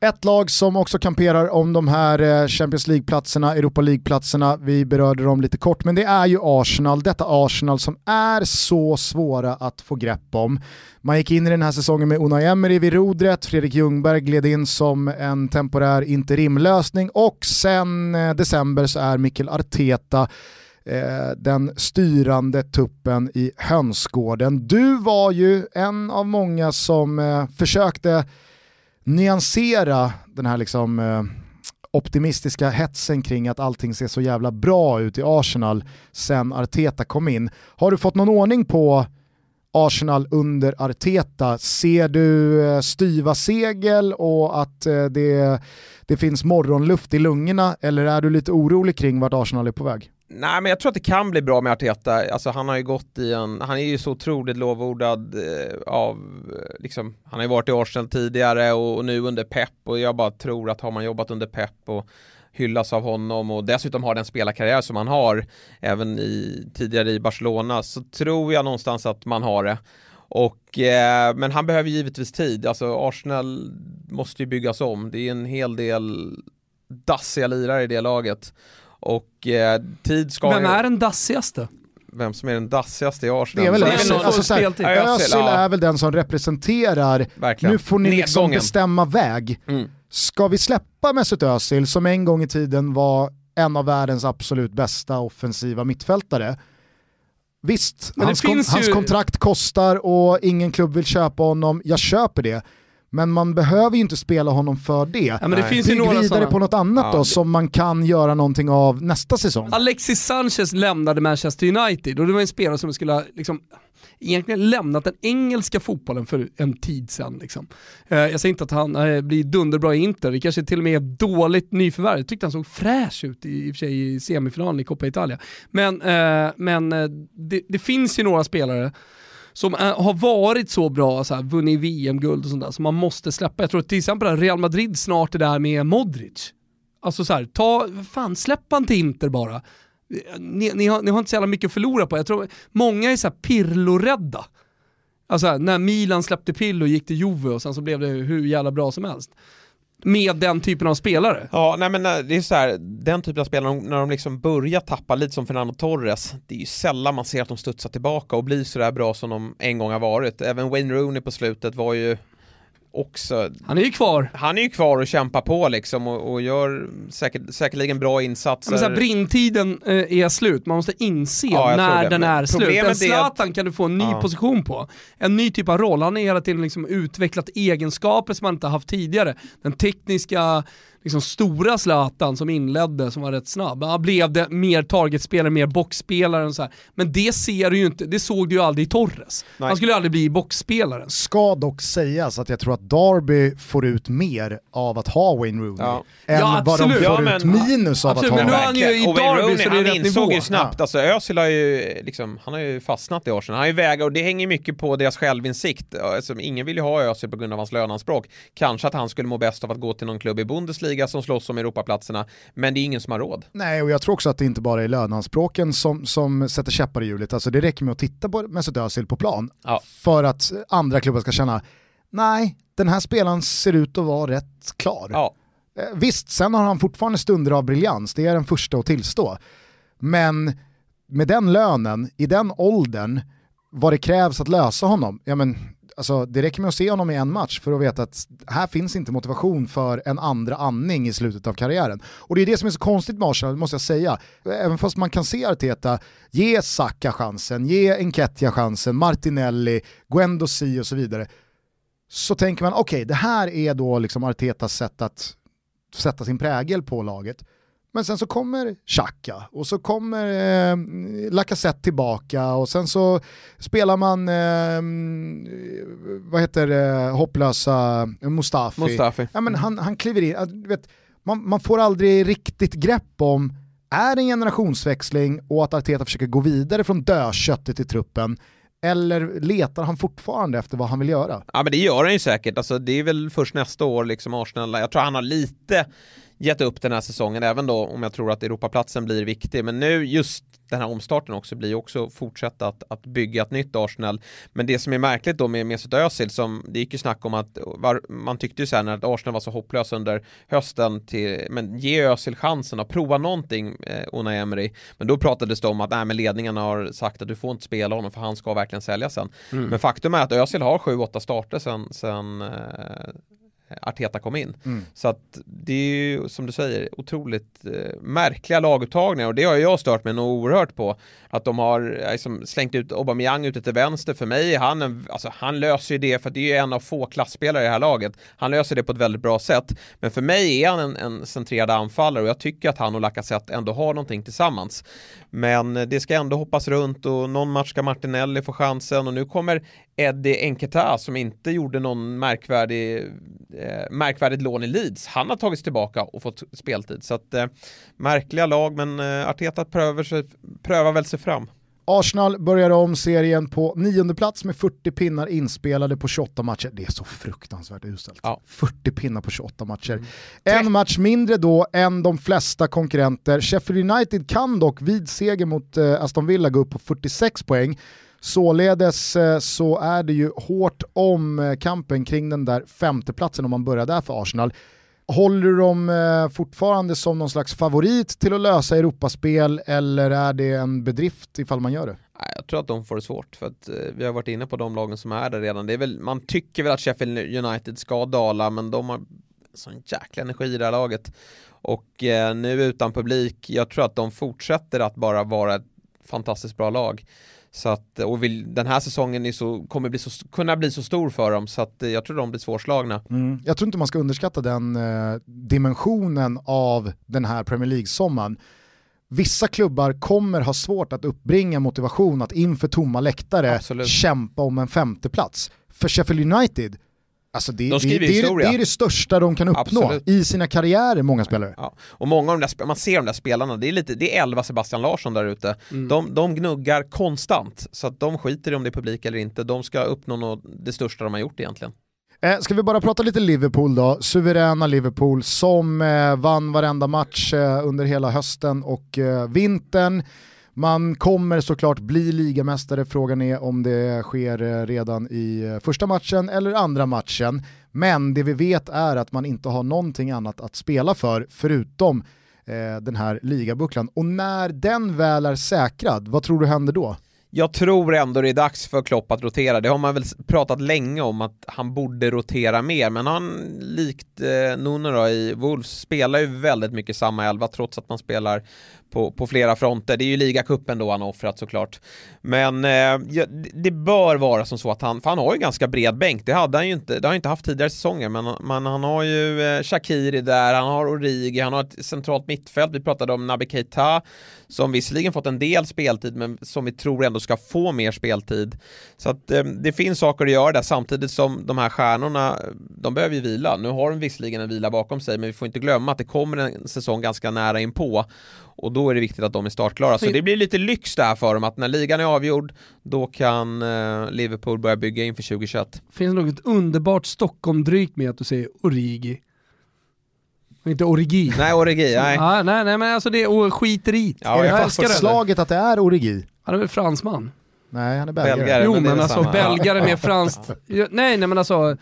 Ett lag som också kamperar om de här eh, Champions League-platserna, Europa League-platserna, vi berörde dem lite kort, men det är ju Arsenal, detta Arsenal som är så svåra att få grepp om. Man gick in i den här säsongen med Unai Emery vid rodret, Fredrik Ljungberg gled in som en temporär interimlösning och sen eh, december så är Mikkel Arteta eh, den styrande tuppen i hönsgården. Du var ju en av många som försökte nyansera den här liksom eh, optimistiska hetsen kring att allting ser så jävla bra ut i Arsenal sen Arteta kom in. Har du fått någon ordning på Arsenal under Arteta? Ser du eh, styva segel och att eh, det, det finns morgonluft i lungorna eller är du lite orolig kring vart Arsenal är på väg? Nej men jag tror att det kan bli bra med Arteta, alltså han har ju gått i en, han är ju så otroligt lovordad eh, av, eh, liksom, han har ju varit i Arsenal tidigare och, och, nu under Pep och jag bara tror att har man jobbat under Pep och hyllas av honom och dessutom har den spelarkarriär som han har även i, tidigare i Barcelona så tror jag någonstans att man har det. Och, eh, men han behöver givetvis tid, alltså Arsenal måste ju byggas om, det är en hel del dassiga lirare i det laget. Och eh, tid ska Vem är den dassigaste? Vem som är den dassigaste i Arsenal? Det är väl Özil, alltså, så Özil är väl den som representerar, Verkligen. nu får ni liksom bestämma väg. Mm. Ska vi släppa Mesut Özil som en gång i tiden var en av världens absolut bästa offensiva mittfältare? Visst, hans, kon ju... hans kontrakt kostar och ingen klubb vill köpa honom, jag köper det. Men man behöver ju inte spela honom för det. Ja, men det finns Bygg vidare såna... på något annat ja, då det... som man kan göra någonting av nästa säsong. Alexis Sanchez lämnade Manchester United och det var en spelare som skulle ha liksom, egentligen lämnat den engelska fotbollen för en tid sedan. Liksom. Eh, jag säger inte att han eh, blir dunderbra i Inter, det kanske till och med är dåligt nyförvärv. Jag tyckte han såg fräsch ut i, i sig i semifinalen i Coppa Italia. Men, eh, men det, det finns ju några spelare som är, har varit så bra, så här, vunnit VM-guld och sånt där, som man måste släppa. Jag tror till exempel att Real Madrid snart är där med Modric. Alltså så här, ta, fan släpp han till Inter bara. Ni, ni, har, ni har inte så jävla mycket att förlora på. Jag tror många är så här Pirlo-rädda. Alltså när Milan släppte Pirlo och gick till Juve och sen så blev det hur jävla bra som helst med den typen av spelare. Ja, nej men eh, det är så här, den typen av spelare, när de liksom börjar tappa lite som Fernando Torres, det är ju sällan man ser att de studsar tillbaka och blir sådär bra som de en gång har varit. Även Wayne Rooney på slutet var ju också Han är ju kvar. Han är ju kvar och kämpar på liksom och, och gör säkert, säkerligen bra insatser. Men så här, Brintiden eh, är slut, man måste inse ja, när den är slut. En Zlatan att... kan du få en ny ja. position på. En ny typ av roll, han har hela tiden liksom utvecklat egenskaper som man inte haft tidigare. Den tekniska liksom stora Zlatan som inledde, som var rätt snabb, ja, blev det mer targetspelare, mer boxspelare och så här. Men det ser du ju inte, det såg du ju aldrig i Torres. Nej. Han skulle ju aldrig bli boxspelaren. Ska dock sägas att jag tror att Darby får ut mer av att ha Wayne Rooney ja. än ja, vad de får ja, men, ut minus av absolut, att ha men nu är han ju i Darby Rooney, så det är han insåg nivå. ju snabbt, ja. alltså Özil har ju liksom, han har ju fastnat i Arsenal. Han har ju vägar och det hänger mycket på deras självinsikt. Alltså, ingen vill ju ha Özil på grund av hans löneanspråk. Kanske att han skulle må bäst av att gå till någon klubb i Bundesliga liga som slåss om Europaplatserna, men det är ingen som har råd. Nej, och jag tror också att det inte bara är löneanspråken som, som sätter käppar i hjulet. Alltså det räcker med att titta på Mesut Özil på plan Ja. för att andra klubbar ska känna, nej, den här spelaren ser ut att vara rätt klar. Ja, Eh, Visst, sen har han fortfarande stunder av briljans, det är den första att tillstå. Men med den lönen, i den åldern, vad det krävs att lösa honom, ja men alltså, det räcker med att se honom i en match för att veta att här finns inte motivation för en andra andning i slutet av karriären. Och det är det som är så konstigt med Arsenal, måste jag säga. Även fast man kan se Arteta ge Saka chansen, ge Enketia chansen, Martinelli, Guendo Si och så vidare, så tänker man okej, det här är då liksom Artetas sätt att sätta sin prägel på laget. Men sen så kommer Xhaka och så kommer eh, Lacazette tillbaka och sen så spelar man, eh, vad heter det, hopplösa Mustafi. Mustafi. Ja, men han, han kliver in, du vet, man, man får aldrig riktigt grepp om, är det en generationsväxling och att Arteta försöker gå vidare från dödköttet i truppen eller letar han fortfarande efter vad han vill göra? Ja men det gör han ju säkert, alltså det är väl först nästa år liksom Arsenal, jag tror han har lite gett upp den här säsongen, även då om jag tror att Europaplatsen blir viktig, men nu just den här omstarten också blir också fortsätta att, att bygga ett nytt Arsenal. Men det som är märkligt då med Mesut Özil, som det gick ju snack om att var, man tyckte ju sen att Arsenal var så hopplös under hösten till, men ge Özil chansen att prova någonting, eh, Unai Emery. Men då pratades det om att nej, men ledningen har sagt att du får inte spela honom för han ska verkligen sälja sen. Men faktum är att Özil har 7-8 starter sen, sen eh, Arteta kom in. Mm. Så att det är ju som du säger otroligt eh, märkliga laguttagningar och det har jag stört mig nog oerhört på. Att de har liksom, slängt ut Aubameyang ute till vänster. För mig är han en, alltså han löser ju det för det är ju en av få klassspelare i det här laget. Han löser det på ett väldigt bra sätt. Men för mig är han en, en centrerad anfallare och jag tycker att han och Lacazette ändå har någonting tillsammans. Men det ska ändå hoppas runt och någon match ska Martinelli få chansen och nu kommer Eddie Enketa som inte gjorde någon märkvärdig, eh, märkvärdigt lån i Leeds. Han har tagits tillbaka och fått speltid. Så att eh, märkliga lag men eh, Arteta prövar, sig, prövar väl sig fram. Arsenal börjar om serien på nionde plats med 40 pinnar inspelade på 28 matcher. Det är så fruktansvärt uselt. Ja. 40 pinnar på 28 matcher. En match mindre då än de flesta konkurrenter. Sheffield United kan dock vid seger mot eh, Aston Villa gå upp på 46 poäng. Således eh, så är det ju hårt om eh, kampen kring den där femteplatsen om man börjar där för Arsenal. Håller du dem eh, fortfarande som någon slags favorit till att lösa Europaspel eller är det en bedrift ifall man gör det? Jag tror att de får det svårt för att eh, vi har varit inne på de lagen som är där redan. Det är väl, man tycker väl att Sheffield United ska dala men de har sån jäkla energi i det här laget. Och eh, nu utan publik, jag tror att de fortsätter att bara vara ett fantastiskt bra lag. Så att, och vill, den här säsongen är så, kommer bli så, kunna bli så stor för dem så att eh, jag tror de blir svårslagna. Mm. Jag tror inte man ska underskatta den eh, dimensionen av den här Premier League-sommaren. Vissa klubbar kommer ha svårt att uppbringa motivation att inför tomma läktare Absolut. kämpa om en femteplats. För Sheffield United, alltså det, De det, det, är, det är det största de kan uppnå Absolut. i sina karriärer, många spelare. Ja. Och många av de där, man ser de där spelarna, det är lite, det är 11 Sebastian Larsson där ute. De, de gnuggar konstant, så att de skiter i om det är publik eller inte. De ska uppnå något, det största de har gjort egentligen. Eh, ska vi bara prata lite Liverpool då? Suveräna Liverpool som eh, vann varenda match eh, under hela hösten och eh, vintern. Man kommer såklart bli ligamästare, frågan är om det sker eh, redan i eh, första matchen eller andra matchen. Men det vi vet är att man inte har någonting annat att spela för förutom eh, den här ligabucklan. Och när den väl är säkrad, vad tror du händer då? Jag tror ändå det är dags för Klopp att rotera. Det har man väl pratat länge om att han borde rotera mer, men han likt eh, Nuno då i Wolves spelar ju väldigt mycket samma elva trots att man spelar på, på flera fronter. Det är ju ligacupen då han har offrat såklart. Men eh, ja, det- det bör vara som så att han, för han har ju ganska bred bänk, det hade han ju inte, det har han inte haft tidigare säsonger, men, men han har ju eh, Shakiri där, han har Origi, han har ett centralt mittfält, vi pratade om Naby Keita, som visserligen fått en del speltid, men som vi tror ändå ska få mer speltid. Så att eh, det finns saker att göra där, samtidigt som de här stjärnorna, de behöver ju vila. Nu har de visserligen en vila bakom sig, men vi får inte glömma att det kommer en säsong ganska nära inpå. Och då är det viktigt att de är startklara. Så det blir lite lyx där för dem, att när ligan är avgjord, då kan eh, Liverpool börja bygga inför 2021. Finns något underbart Stockholm-drygt med att du säger Origi. Inte Origi. Nej, Origi, nej. Ah, nej, nej men alltså det är skiterit. Ja, det jag älskar det. fastslaget att det är Origi? Han är väl fransman? Nej, han är belgare. Belgare. Jo men men alltså detsamma. belgare med franskt... Nej nej men alltså,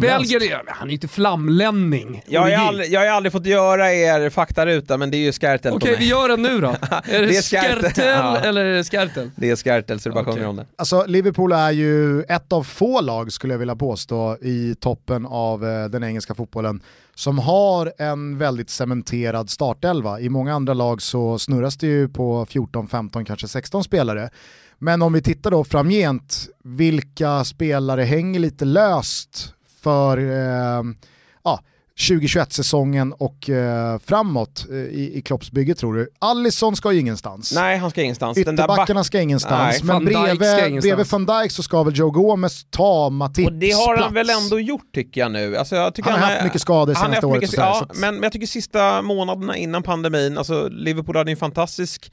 belgare, han är ju inte flamlänning. Jag har, Origi. aldrig, jag har aldrig fått göra er faktaruta, men det är ju Skertel Okej vi gör den nu då. är det, Det är Skertel. Ja. eller är det Skertel? Det är Skertel, så det bara Okej. sjunger om det. Alltså Liverpool är ju ett av få lag skulle jag vilja påstå i toppen av eh, den engelska fotbollen som har en väldigt cementerad startelva. I många andra lag så snurras det ju på 14, 15, kanske 16 spelare. Men om vi tittar då framgent, vilka spelare hänger lite löst för eh, ja, 2021-säsongen och eh, framåt eh, i, i Klopps bygge tror du? Allison ska ju ingenstans. Nej, han ska ingenstans. Back... Ytterbackarna ska ingenstans, Nej, men Van Dijk ska bredvid, ingenstans. bredvid van Dijk så ska väl Joe Gomez ta Matips Och det har han plats. väl ändå gjort tycker jag nu. Alltså, jag tycker Han har haft mycket skador han senaste året och så här, ja, så att- men, men jag tycker sista månaderna innan pandemin, alltså Liverpool hade en fantastisk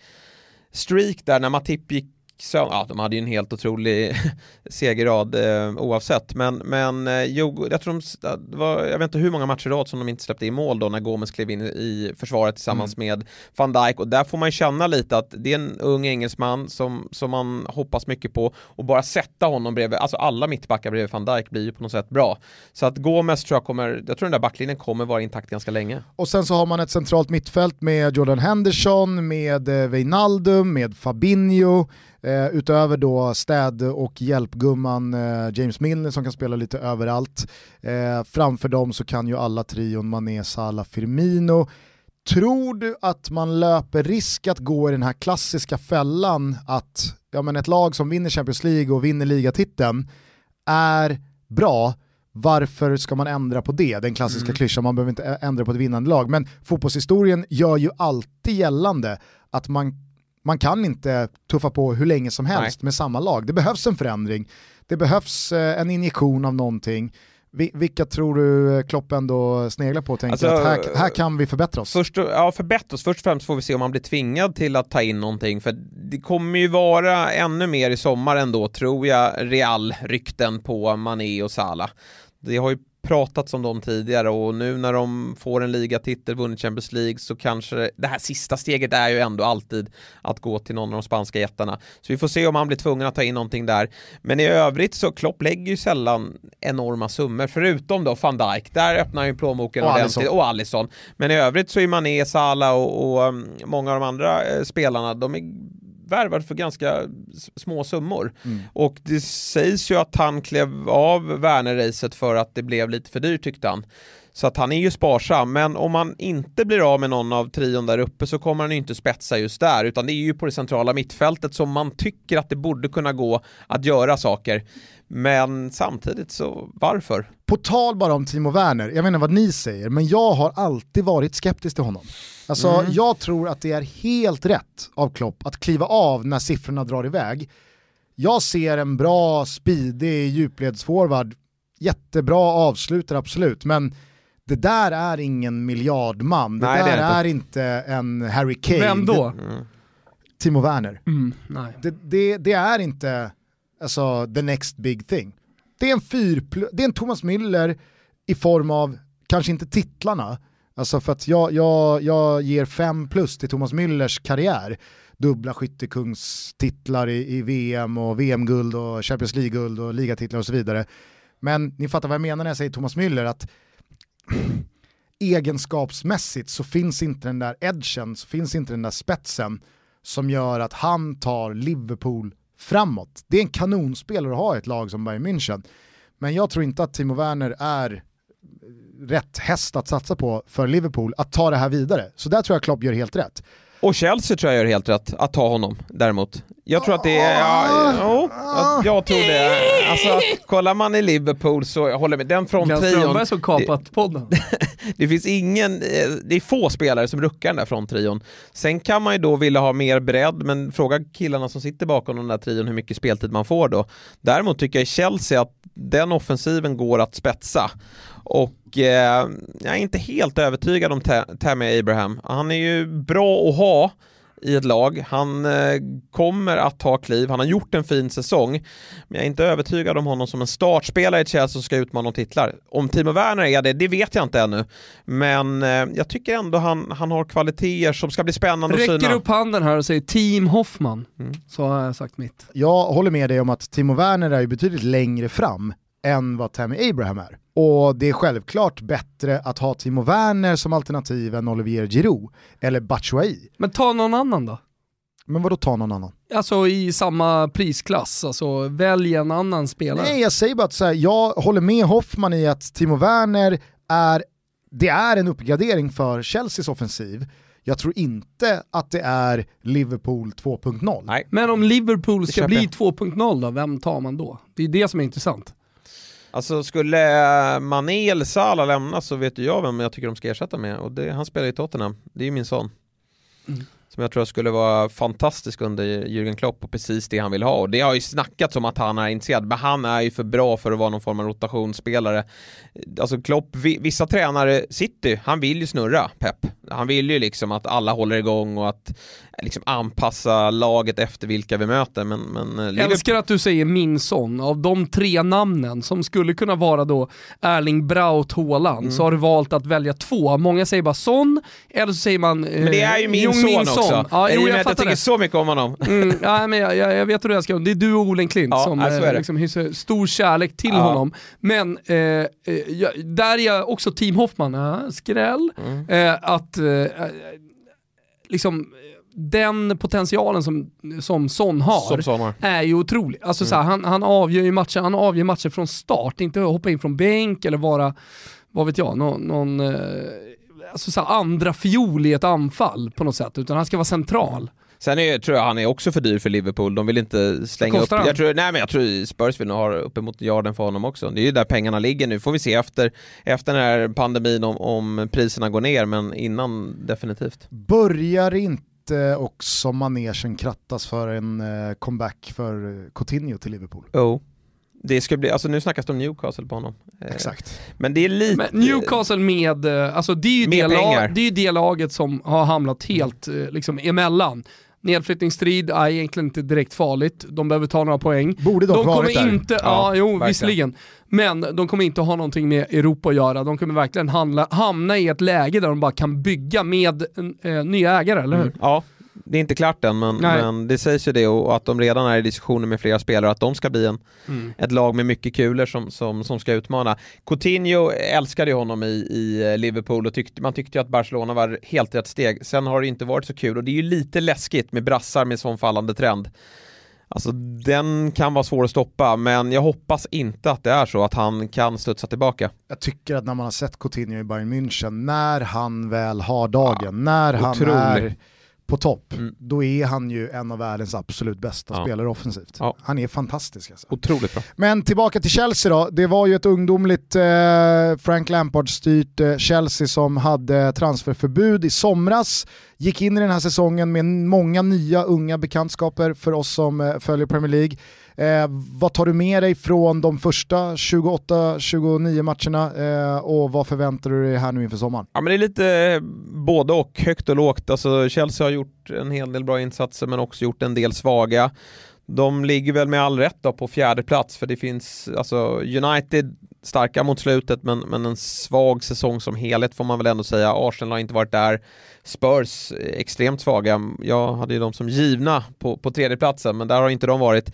streak där när Matip gick ja, de hade ju en helt otrolig segerrad eh, oavsett, men, men eh, jo, jag tror de, var, jag vet inte hur många matcher i rad som de inte släppte in mål då när Gomes klev in i försvaret tillsammans med van Dijk. Och där får man ju känna lite att det är en ung engelsman som, som man hoppas mycket på. Och bara sätta honom bredvid, alltså alla mittbackar bredvid van Dijk blir ju på något sätt bra. Så att Gomes tror jag kommer, jag tror den där backlinjen kommer vara intakt ganska länge. Och sen så har man ett centralt mittfält med Jordan Henderson, med eh, Wijnaldum, med Fabinho, eh, utöver då städ och hjälpgumman eh, James Milner som kan spela lite överallt. Eh, framför dem så kan ju alla trion Mané, Salah, Firmino. Tror du att man löper risk att gå i den här klassiska fällan att ja, men ett lag som vinner Champions League och vinner ligatiteln är bra, varför ska man ändra på det? Den klassiska Mm. klyschan, man behöver inte ändra på ett vinnande lag. Men fotbollshistorien gör ju alltid gällande att man, man kan inte tuffa på hur länge som helst med samma lag. Det behövs en förändring, det behövs eh, en injektion av någonting. Vi, vilka tror du eh, Klopp ändå sneglar på och tänker Alltså, att här, här kan vi förbättra oss? Först, ja, förbättra oss. Först och främst får vi se om han blir tvingad till att ta in någonting, för det kommer ju vara ännu mer i sommar ändå, tror jag, Real-rykten på Mané och Salah. Det har ju pratats om dem tidigare och nu när de får en ligatitel, vunnit Champions League, så kanske det, här sista steget är ju ändå alltid att gå till någon av de spanska jättarna. Så vi får se om han blir tvungen att ta in någonting där. Men i övrigt så Klopp lägger ju sällan enorma summor, förutom då van Dijk, där öppnar ju plånboken Och ordentligt, Alisson. och Alisson. Men i övrigt så är Mané, Salah och, och um, många av de andra eh, spelarna, de är värvade för ganska små summor. Mm. Och det sägs ju att han klev av Werner-racet för att det blev lite för dyrt tyckte han. Så att han är ju sparsam, men om man inte blir av med någon av trion där uppe så kommer han ju inte spetsa just där, utan det är ju på det centrala mittfältet som man tycker att det borde kunna gå att göra saker. Men samtidigt så, varför? På tal bara om Timo Werner, jag vet inte vad ni säger, men jag har alltid varit skeptisk till honom. Alltså Mm. jag tror att det är helt rätt av Klopp att kliva av när siffrorna drar iväg. Jag ser en bra, speedig djupledsforward, jättebra avslutare absolut, men det där är ingen miljardman, det Nej, det där är är inte en Harry Kane. Vem då? Mm. Timo Werner. Mm, nej. Det, det, det är inte alltså, the next big thing. Det är en fyr, det är en Thomas Müller i form av, kanske inte titlarna, alltså för att jag, jag, jag ger fem plus till Thomas Müllers karriär. Dubbla skyttekungstitlar i, i VM och VM-guld och Champions League-guld och ligatitlar och så vidare. Men ni fattar vad jag menar när jag säger Thomas Müller, att egenskapsmässigt så finns inte den där edgen, så finns inte den där spetsen som gör att han tar Liverpool framåt. Det är en kanonspelare att ha i ett lag som Bayern München. Men jag tror inte att Timo Werner är rätt häst att satsa på för Liverpool att ta det här vidare. Så där tror jag Klopp gör helt rätt. Och Chelsea tror jag gör helt rätt att ta honom däremot. Jag tror att det är, ja, jo, jag, jag tror det. Alltså, kollar man i Liverpool så, jag håller med, den Glenn fronttrion, Strömberg som kapat podden. det finns ingen, eh, det är få spelare som ruckar den där fronttrion. Sen kan man ju då vilja ha mer bredd, men fråga killarna som sitter bakom den där trion hur mycket speltid man får då. Däremot tycker jag i Chelsea att den offensiven går att spetsa. Och eh, jag är inte helt övertygad om Ta- Tammy Abraham. Han är ju bra att ha i ett lag. Han eh, kommer att ta kliv, han har gjort en fin säsong. Men jag är inte övertygad om honom som en startspelare i Chelsea som ska utmana om titlar. Om Timo Werner är det, det vet jag inte ännu. Men eh, jag tycker ändå han, han har kvaliteter som ska bli spännande Räcker att syna. upp handen här och säger Team Hoffman, Mm. så har jag sagt mitt. Jag håller med dig om att Timo Werner är ju betydligt längre fram än vad Tammy Abraham är. Och det är självklart bättre att ha Timo Werner som alternativ än Olivier Giroud eller Batshuayi. Men ta någon annan då? Men vadå ta någon annan? Alltså i samma prisklass, alltså välj en annan spelare. Nej, jag säger bara att så här, jag håller med Hoffman i att Timo Werner är, det är en uppgradering för Chelseas offensiv. Jag tror inte att det är Liverpool 2.0. Nej. Men om Liverpool ska bli jag. 2.0 då, vem tar man då? Det är det som är intressant. Alltså skulle eh, Mané eller Salah lämna så vet ju jag vem jag tycker de ska ersätta med och det, han spelar i Tottenham, det är ju min son. Mm. Som jag tror skulle vara fantastisk under Jürgen Klopp och precis det han vill ha och det har ju snackats om att han är intresserad men han är ju för bra för att vara någon form av rotationsspelare. Alltså Klopp, vi- vissa tränare, City, han vill ju snurra Pep. Han vill ju liksom att alla håller igång och att liksom anpassa laget efter vilka vi möter men, men eh, Jag Liverpool- älskar att du säger min son. Av de tre namnen som skulle kunna vara då Erling Braut Haaland Mm. så har du valt att välja två. Många säger bara son, eller så säger man... Men det är ju min jo, son också. Ja, I jo, jag jag tycker det. så mycket om honom. Mm, ja, men jag, jag, jag vet hur jag ska Det är du och Olen Klint Ja, som ja, så är eh, det. liksom hyser stor kärlek till Ja. honom. Men eh, eh, där är jag också Team Hoffman, ja, skräll. Mm. Eh, att eh, eh, liksom den potentialen som, som Son har Som är ju otrolig. Alltså Mm. så här, han, han avgör ju matcher, han avgör matcher från start, inte hoppa in från bänk eller vara, vad vet jag, någon, någon eh, alltså så här, andra fiol i ett anfall på något sätt, utan han ska vara central. Sen är, tror jag han är också för dyr för Liverpool. De vill inte slänga upp... han? Jag tror, nej men jag tror Spurs vill nog ha uppemot miljarden för honom också. Det är ju där pengarna ligger nu. Får vi se efter, efter den här pandemin om, om priserna går ner, men innan definitivt. Börjar inte också manegen krattas för en eh, comeback för Coutinho till Liverpool? Oh. Det ska bli, alltså nu snackas det om Newcastle på honom. Eh, Exakt. Men det är lite... Men Newcastle med, eh, alltså det är ju Med det, lag, det, är ju det laget som har hamnat helt liksom emellan. Nedflyttningsstrid är egentligen inte direkt farligt, de behöver ta några poäng. Borde dock De varit kommer där. inte, ja, Ja, jo verkligen. visserligen, men de kommer inte ha någonting med Europa att göra. De kommer verkligen handla, hamna i ett läge där de bara kan bygga med eh, nya ägare, eller hur? Mm. Ja, det är inte klart än men, men det sägs ju det och att de redan är i diskussioner med flera spelare att de ska bli en, Mm. ett lag med mycket kulor som, som, som ska utmana. Coutinho älskade ju honom i, i Liverpool och tyckte, man tyckte ju att Barcelona var helt rätt steg. Sen har det inte varit så kul och det är ju lite läskigt med brassar med sån fallande trend. Alltså den kan vara svår att stoppa men jag hoppas inte att det är så att han kan studsa tillbaka. Jag tycker att när man har sett Coutinho i Bayern München, när han väl har dagen, när han otrolig. är på topp, Mm. då är han ju en av världens absolut bästa Ja. spelare offensivt. Ja. Han är fantastisk alltså. Otroligt bra. Men tillbaka till Chelsea då, det var ju ett ungdomligt eh, Frank Lampard-styrt eh, Chelsea som hade transferförbud i somras, gick in i den här säsongen med många nya unga bekantskaper för oss som eh, följer Premier League. Eh, vad tar du med dig från de första 28-29 matcherna eh, och vad förväntar du dig här nu inför sommaren? Ja men det är lite eh, både och, högt och lågt. Alltså Chelsea har gjort en hel del bra insatser men också gjort en del svaga. De ligger väl med all rätt då på fjärde plats för det finns, alltså United starka mot slutet men, men en svag säsong som helhet får man väl ändå säga. Arsenal har inte varit där. Spurs eh, extremt svaga. Jag hade ju dem som givna på, på tredje platsen men där har inte de varit.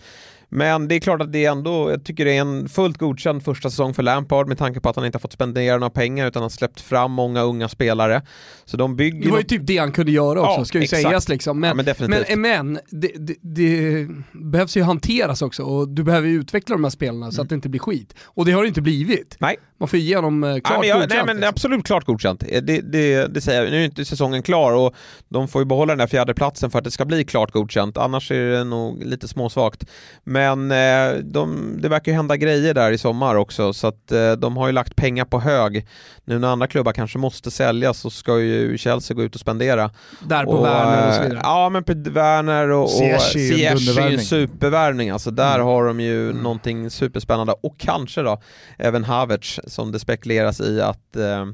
Men det är klart att det är ändå, jag tycker det är en fullt godkänd första säsong för Lampard med tanke på att han inte har fått spendera några pengar utan har släppt fram många unga spelare. Så de bygger... Det var ju något- typ det han kunde göra också, Ja, ska ju exakt. sägas liksom. Men, Ja, men men, men det, det, det behövs ju hanteras också och du behöver ju utveckla de här spelarna så att det inte blir skit. Och det har det inte blivit. Nej. Man får ju ge dem eh, klart Nej men, jag, nej godkänt, men liksom. absolut klart godkänt. Eh, Det, det, det säger jag. Nu är inte säsongen klar och de får ju behålla den där fjärde platsen för att det ska bli klart godkänt. Annars är det nog lite småsvagt. Men eh, de, det verkar ju hända grejer där i sommar också så att eh, de har ju lagt pengar på hög. Nu när andra klubbar kanske måste säljas så ska ju Chelsea gå ut och spendera. Där på Werner och så eh, vidare. Ja men på Werner och, och Ziyech är ju supervärvning. Alltså där Mm. har de ju någonting superspännande och kanske då även Havertz som det spekuleras i att eh,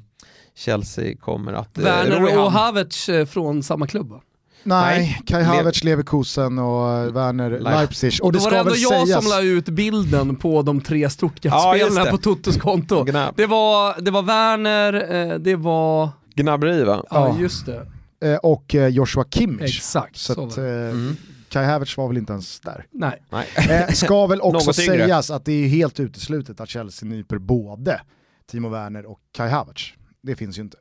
Chelsea kommer att eh, Werner och Havertz eh, från samma klubb va? Nej, Nej. Kai Havertz, Leverkusen och Werner Leipzig. Och det då var det ska ändå väl jag sägas... som la ut bilden på de tre Ja, Stuttgart-spelarna det. på Totos konto. Det var, det var Werner, eh, det var, Gnabberi va? ja Ja. just det, eh, och eh, Joshua Kimmich. exakt. Så Så att, var eh, Mm. Kai Havertz var väl inte ens där. Nej. Nej. Eh, ska väl också sägas att det är helt uteslutet att Chelsea nyper både Timo Werner och Kai Havertz. Det finns ju inte.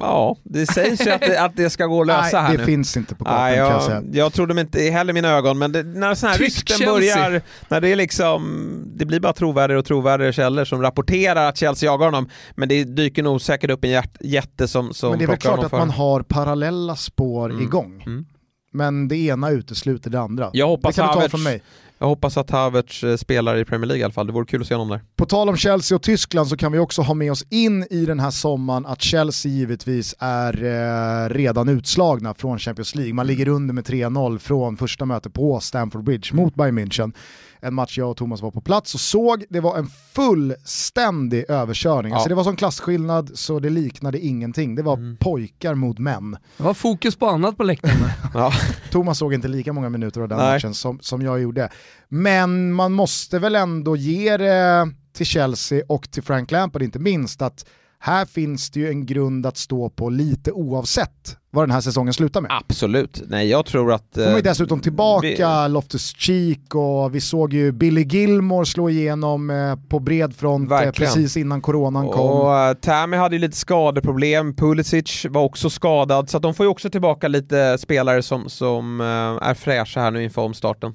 Ja, det sägs ju att det, att det ska gå att lösa Nej, här det nu. finns inte på kartan kan jag jag, säga. jag trodde inte heller mina ögon, men det, när sådana här Tysk rykten Chelsea. börjar, när det är liksom, det blir bara trovärdigare och trovärdigare källor som rapporterar att Chelsea jagar honom, men det dyker nog säkert upp en hjärt, jätte som, som Men det är väl klart att man har parallella spår Mm. igång. Mm. Men det ena utesluter det andra. Jag Det hoppas, kan du ta Havertz, från mig jag hoppas att Havertz eh, spelar i Premier League i alla fall, det vore kul att se honom där. På tal om Chelsea och Tyskland så kan vi också ha med oss in i den här sommaren att Chelsea givetvis är eh, redan utslagna från Champions League. Man ligger under med 3-0 från första mötet på Stamford Bridge mot Bayern München. En match jag och Thomas var på plats och såg, det var en fullständig överkörning. Ja. Alltså det var sån klasskillnad så det liknade ingenting. Det var Mm. pojkar mot män. Det var fokus på annat på läktaren. Ja. Thomas såg inte lika många minuter av den Nej. matchen som, som jag gjorde. Men man måste väl ändå ge det till Chelsea och till Frank Lampard inte minst att här finns det ju en grund att stå på lite oavsett vad den här säsongen slutar med. Absolut, nej jag tror att... Får man ju eh, dessutom tillbaka vi- Loftus-Cheek och vi såg ju Billy Gilmore slå igenom eh, på bred front eh, Verkligen. precis innan coronan kom. Och Tammy hade ju lite skadeproblem, Pulisic var också skadad, så de får ju också tillbaka lite spelare som, som är fräscha här nu inför omstarten.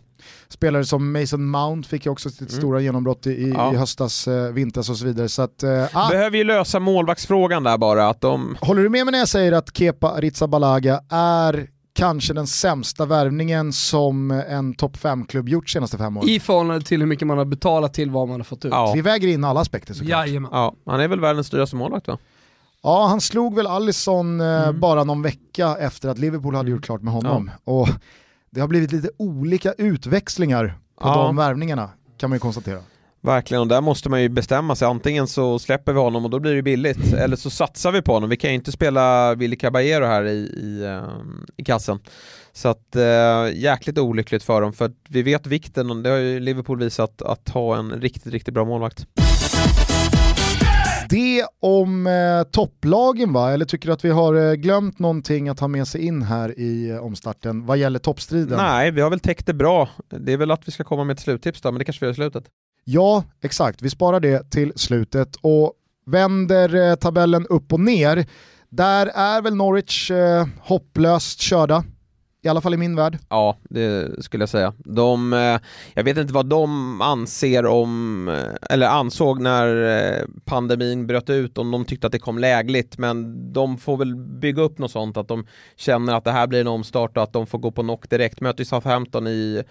Spelare som Mason Mount fick ju också sitt Mm. stora genombrott i, i, Ja. i höstas, eh, vintras och så vidare. Så att, eh, ah, Behöver ju lösa målvaktsfrågan där bara, att de... Håller du med mig när jag säger att Kepa Arrizabalaga är kanske den sämsta värvningen som en topp 5-klubb gjort senaste fem åren? I förhållande till hur mycket man har betalat till vad man har fått ut. Ja. Vi väger in alla aspekter såklart. Jajamän. Ja, han är väl världens dyraste målvakt va? Ja, han slog väl Alisson eh, Mm. bara någon vecka efter att Liverpool hade Mm. gjort klart med honom. Och det har blivit lite olika utväxlingar på Ja. de värvningarna kan man ju konstatera. Verkligen, och där måste man ju bestämma sig. Antingen så släpper vi honom och då blir det billigt, eller så satsar vi på honom. Vi kan ju inte spela Willy Caballero här i, i, ehm, i kassen. Så att äh, jäkligt olyckligt för dem, för vi vet vikten, och det har ju Liverpool visat, att ha en riktigt, riktigt bra målvakt. Det om eh, topplagen va, eller tycker du att vi har eh, glömt någonting att ha med sig in här i eh, omstarten vad gäller toppstriden? Nej, vi har väl täckt det bra. Det är väl att vi ska komma med ett sluttips då, men det kanske vi gör i slutet. Ja, exakt. Vi sparar det till slutet och vänder eh, tabellen upp och ner. Där är väl Norwich eh, hopplöst körda, i alla fall i min värld. Ja, det skulle jag säga. De, eh, jag vet inte vad de anser om, eh, eller ansåg när eh, pandemin bröt ut, om de tyckte att det kom lägligt, men de får väl bygga upp något sånt, att de känner att det här blir en omstart och att de får gå på knock direkt. Möter ju Southampton i,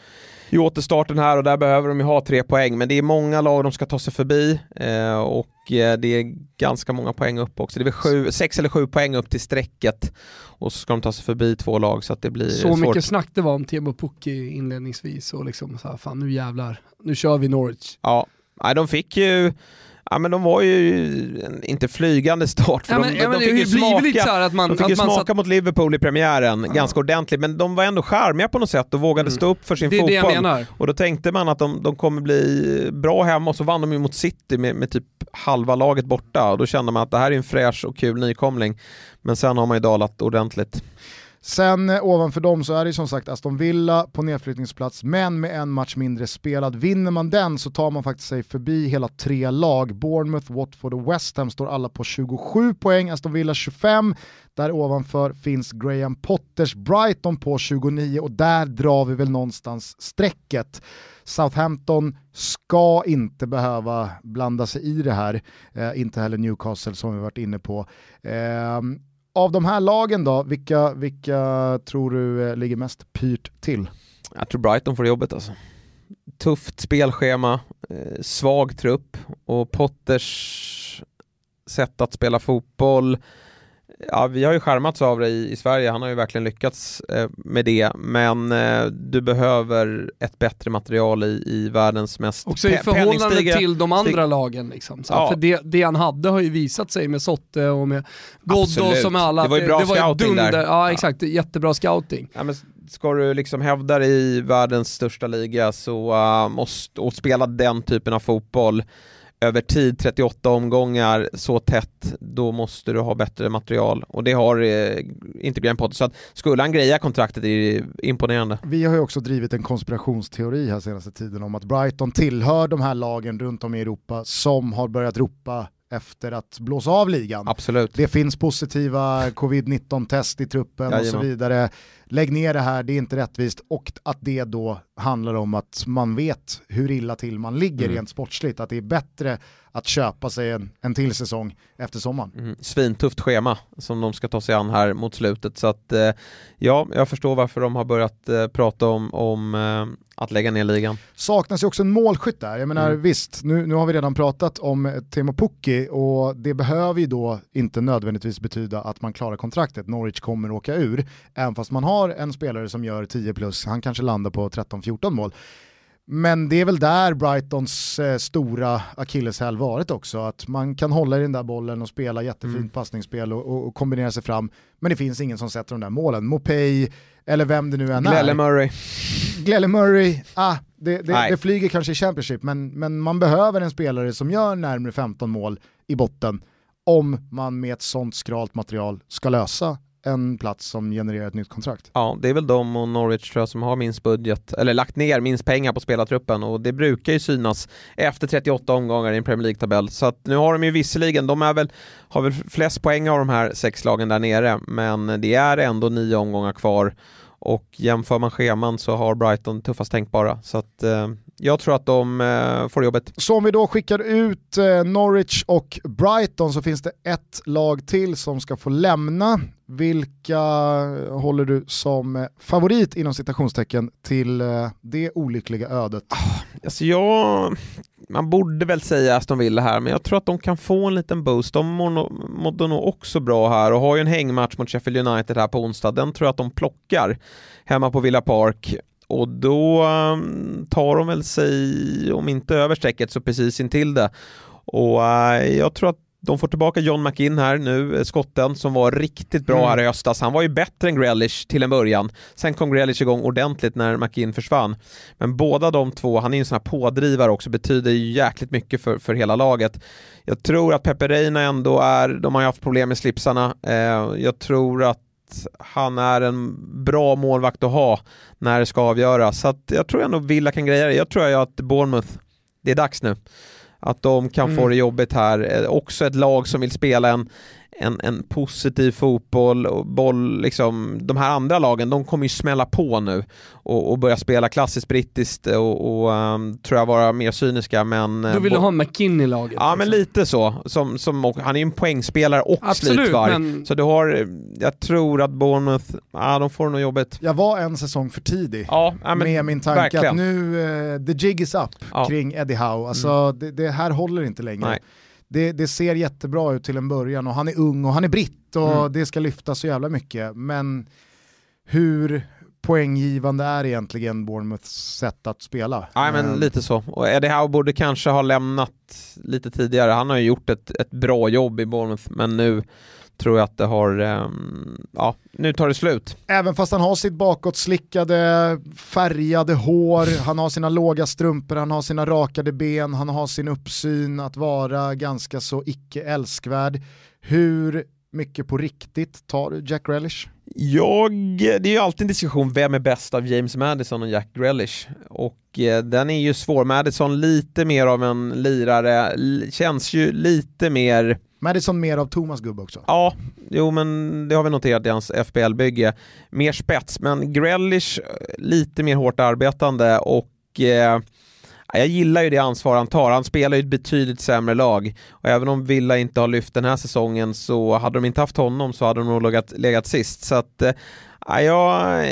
i återstarten här och där behöver de ju ha tre poäng, men det är många lag de ska ta sig förbi eh, och eh, det är ganska många poäng upp också. Det är väl sju, sex eller sju poäng upp till strecket och så ska de ta sig förbi två lag så att det blir Så svårt. mycket snack det var om Temo Pukki inledningsvis och liksom så här, fan nu jävlar, nu kör vi Norwich. Ja, nej, de fick ju Ja men de var ju inte flygande start för Ja, de, men, de, ja, men fick ju smaka, man, de fick ju smaka satt, mot Liverpool i premiären ganska ordentligt men de var ändå charmiga på något sätt och vågade Mm. stå upp för sin det fotboll. Och då tänkte man att de, de kommer bli bra hemma och så vann de ju mot City med, med typ halva laget borta och då kände man att det här är en fräsch och kul nykomling. Men sen har man ju dalat ordentligt. Sen eh, ovanför dem så är det som sagt Aston Villa på nedflyttningsplats, men med en match mindre spelad. Vinner man den så tar man faktiskt sig förbi hela tre lag. Bournemouth, Watford och West Ham står alla på 27 poäng, Aston Villa 25. Där ovanför finns Graham Potters Brighton på 29 och där drar vi väl någonstans strecket. Southampton ska inte behöva blanda sig i det här, eh, inte heller Newcastle som vi varit inne på. Eh, av de här lagen då, vilka, vilka tror du eh, ligger mest pyrt till? Jag tror Brighton får jobbet alltså. Tufft spelschema, eh, svag trupp och Potters sätt att spela fotboll Ja, vi har ju skärmats av det i, i Sverige, han har ju verkligen lyckats eh, med det, men eh, du behöver ett bättre material i, i världens mest Också i förhållande till de andra lagen. Liksom. Så, ja. För det, det han hade har ju visat sig med Sotte och med Ghoddos och med alla. Det var ju bra det, det scouting dunder, där. Ja exakt, jättebra scouting. Ja, men ska du liksom hävda dig i världens största liga så uh, måste, och spela den typen av fotboll över tid, 38 omgångar, så tätt, då måste du ha bättre material. Och det har eh, inte Graham Potter. Så att skulle han greja kontraktet är det imponerande. Vi har ju också drivit en konspirationsteori här senaste tiden om att Brighton tillhör de här lagen runt om i Europa som har börjat ropa efter att blåsa av ligan. Absolut. Det finns positiva covid-19-test i truppen Jajamän. och så vidare. Lägg ner det här, det är inte rättvist. Och att det då handlar om att man vet hur illa till man ligger mm. rent sportsligt. Att det är bättre att köpa sig en, en till säsong efter sommaren. Mm. Svintufft schema som de ska ta sig an här mot slutet. Så att eh, ja, jag förstår varför de har börjat eh, prata om, om eh, att lägga ner ligan. Saknas ju också en målskytt där. Jag menar mm. visst, nu, nu har vi redan pratat om Temo Pukki och det behöver ju då inte nödvändigtvis betyda att man klarar kontraktet. Norwich kommer åka ur, även fast man har en spelare som gör 10 plus, han kanske landar på 13-14 mål. Men det är väl där Brightons eh, stora akilleshäl varit också, att man kan hålla i den där bollen och spela jättefint mm. passningsspel och, och, och, kombinera sig fram, men det finns ingen som sätter de där målen. Mopey, eller vem det nu än Glelle är. Murray. Glelle Murray, ah, det, det, det, flyger kanske i Championship, men, men man behöver en spelare som gör närmare 15 mål i botten om man med ett sånt skralt material ska lösa en plats som genererar ett nytt kontrakt. Ja, det är väl de och Norwich tror jag som har minst budget, eller lagt ner minst pengar på spelartruppen och det brukar ju synas efter 38 omgångar i en Premier League-tabell. Så att nu har de ju visserligen, de är väl, har väl flest poäng av de här sex lagen där nere, men det är ändå nio omgångar kvar och jämför man scheman så har Brighton tuffast tänkbara. Så att, eh, jag tror att de eh, får jobbet. Så om vi då skickar ut eh, Norwich och Brighton så finns det ett lag till som ska få lämna. Vilka håller du som eh, favorit inom citationstecken till eh, det olyckliga ödet? Ah, alltså jag, man borde väl säga Aston Villa här, men jag tror att de kan få en liten boost. De mådde nog också bra här och har ju en hängmatch mot Sheffield United här på onsdag. Den tror jag att de plockar hemma på Villa Park och då mm, tar de väl sig, om inte över strecket så precis intill det. Och eh, jag tror att de får tillbaka John McInn här nu, eh, skotten som var riktigt bra mm. här i höstas. Han var ju bättre än Grealish till en början. Sen kom Grealish igång ordentligt när McInn försvann. Men båda de två, han är ju en sån här pådrivare också, betyder ju jäkligt mycket för, för hela laget. Jag tror att Pepe Reina ändå är, de har ju haft problem med slipsarna. Eh, jag tror att han är en bra målvakt att ha när det ska avgöras. Så jag tror ändå Villa kan greja det. Jag tror att Bournemouth, det är dags nu. Att de kan mm. få det jobbigt här. Eh, också ett lag som vill spela en, en, en positiv fotboll och boll, liksom, de här andra lagen, de kommer ju smälla på nu och, och börja spela klassiskt brittiskt och, och um, tror jag vara mer cyniska men... Du vill ha McKinn i laget? Ja liksom. men lite så, som, som, han är ju en poängspelare och Absolut, slitvarg. Men... Så du har, jag tror att Bournemouth, ja de får nog jobbet. Jag var en säsong för tidig ja, ja, med min tanke verkligen. att nu, uh, the jig is up ja. kring Eddie Howe, alltså mm. det, det, här håller inte längre. Nej det, det, ser jättebra ut till en början och han är ung och han är britt och mm. det ska lyftas så jävla mycket. Men hur poänggivande är egentligen Bournemouths sätt att spela? Nej men lite så. Och Eddie Howe borde kanske ha lämnat lite tidigare. Han har ju gjort ett, ett bra jobb i Bournemouth men nu tror jag att det har, um, ja, nu tar det slut. Även fast han har sitt bakåtslickade, färgade hår, han har sina låga strumpor, han har sina rakade ben, han har sin uppsyn att vara ganska så icke älskvärd. Hur mycket på riktigt tar du Jack Relish? Jag, det är ju alltid en diskussion, vem är bäst av James Madison och Jack Grealish? Och eh, den är ju svår, Madison lite mer av en lirare, känns ju lite mer Madison mer av Thomas gubbe också. Ja, jo men det har vi noterat i hans FBL-bygge. Mer spets, men Grealish eh, lite mer hårt arbetande och eh, jag gillar ju det ansvar han tar. Han spelar ju ett betydligt sämre lag. Och även om Villa inte har lyft den här säsongen så hade de inte haft honom så hade de nog legat, legat sist. Så att, eh, jag,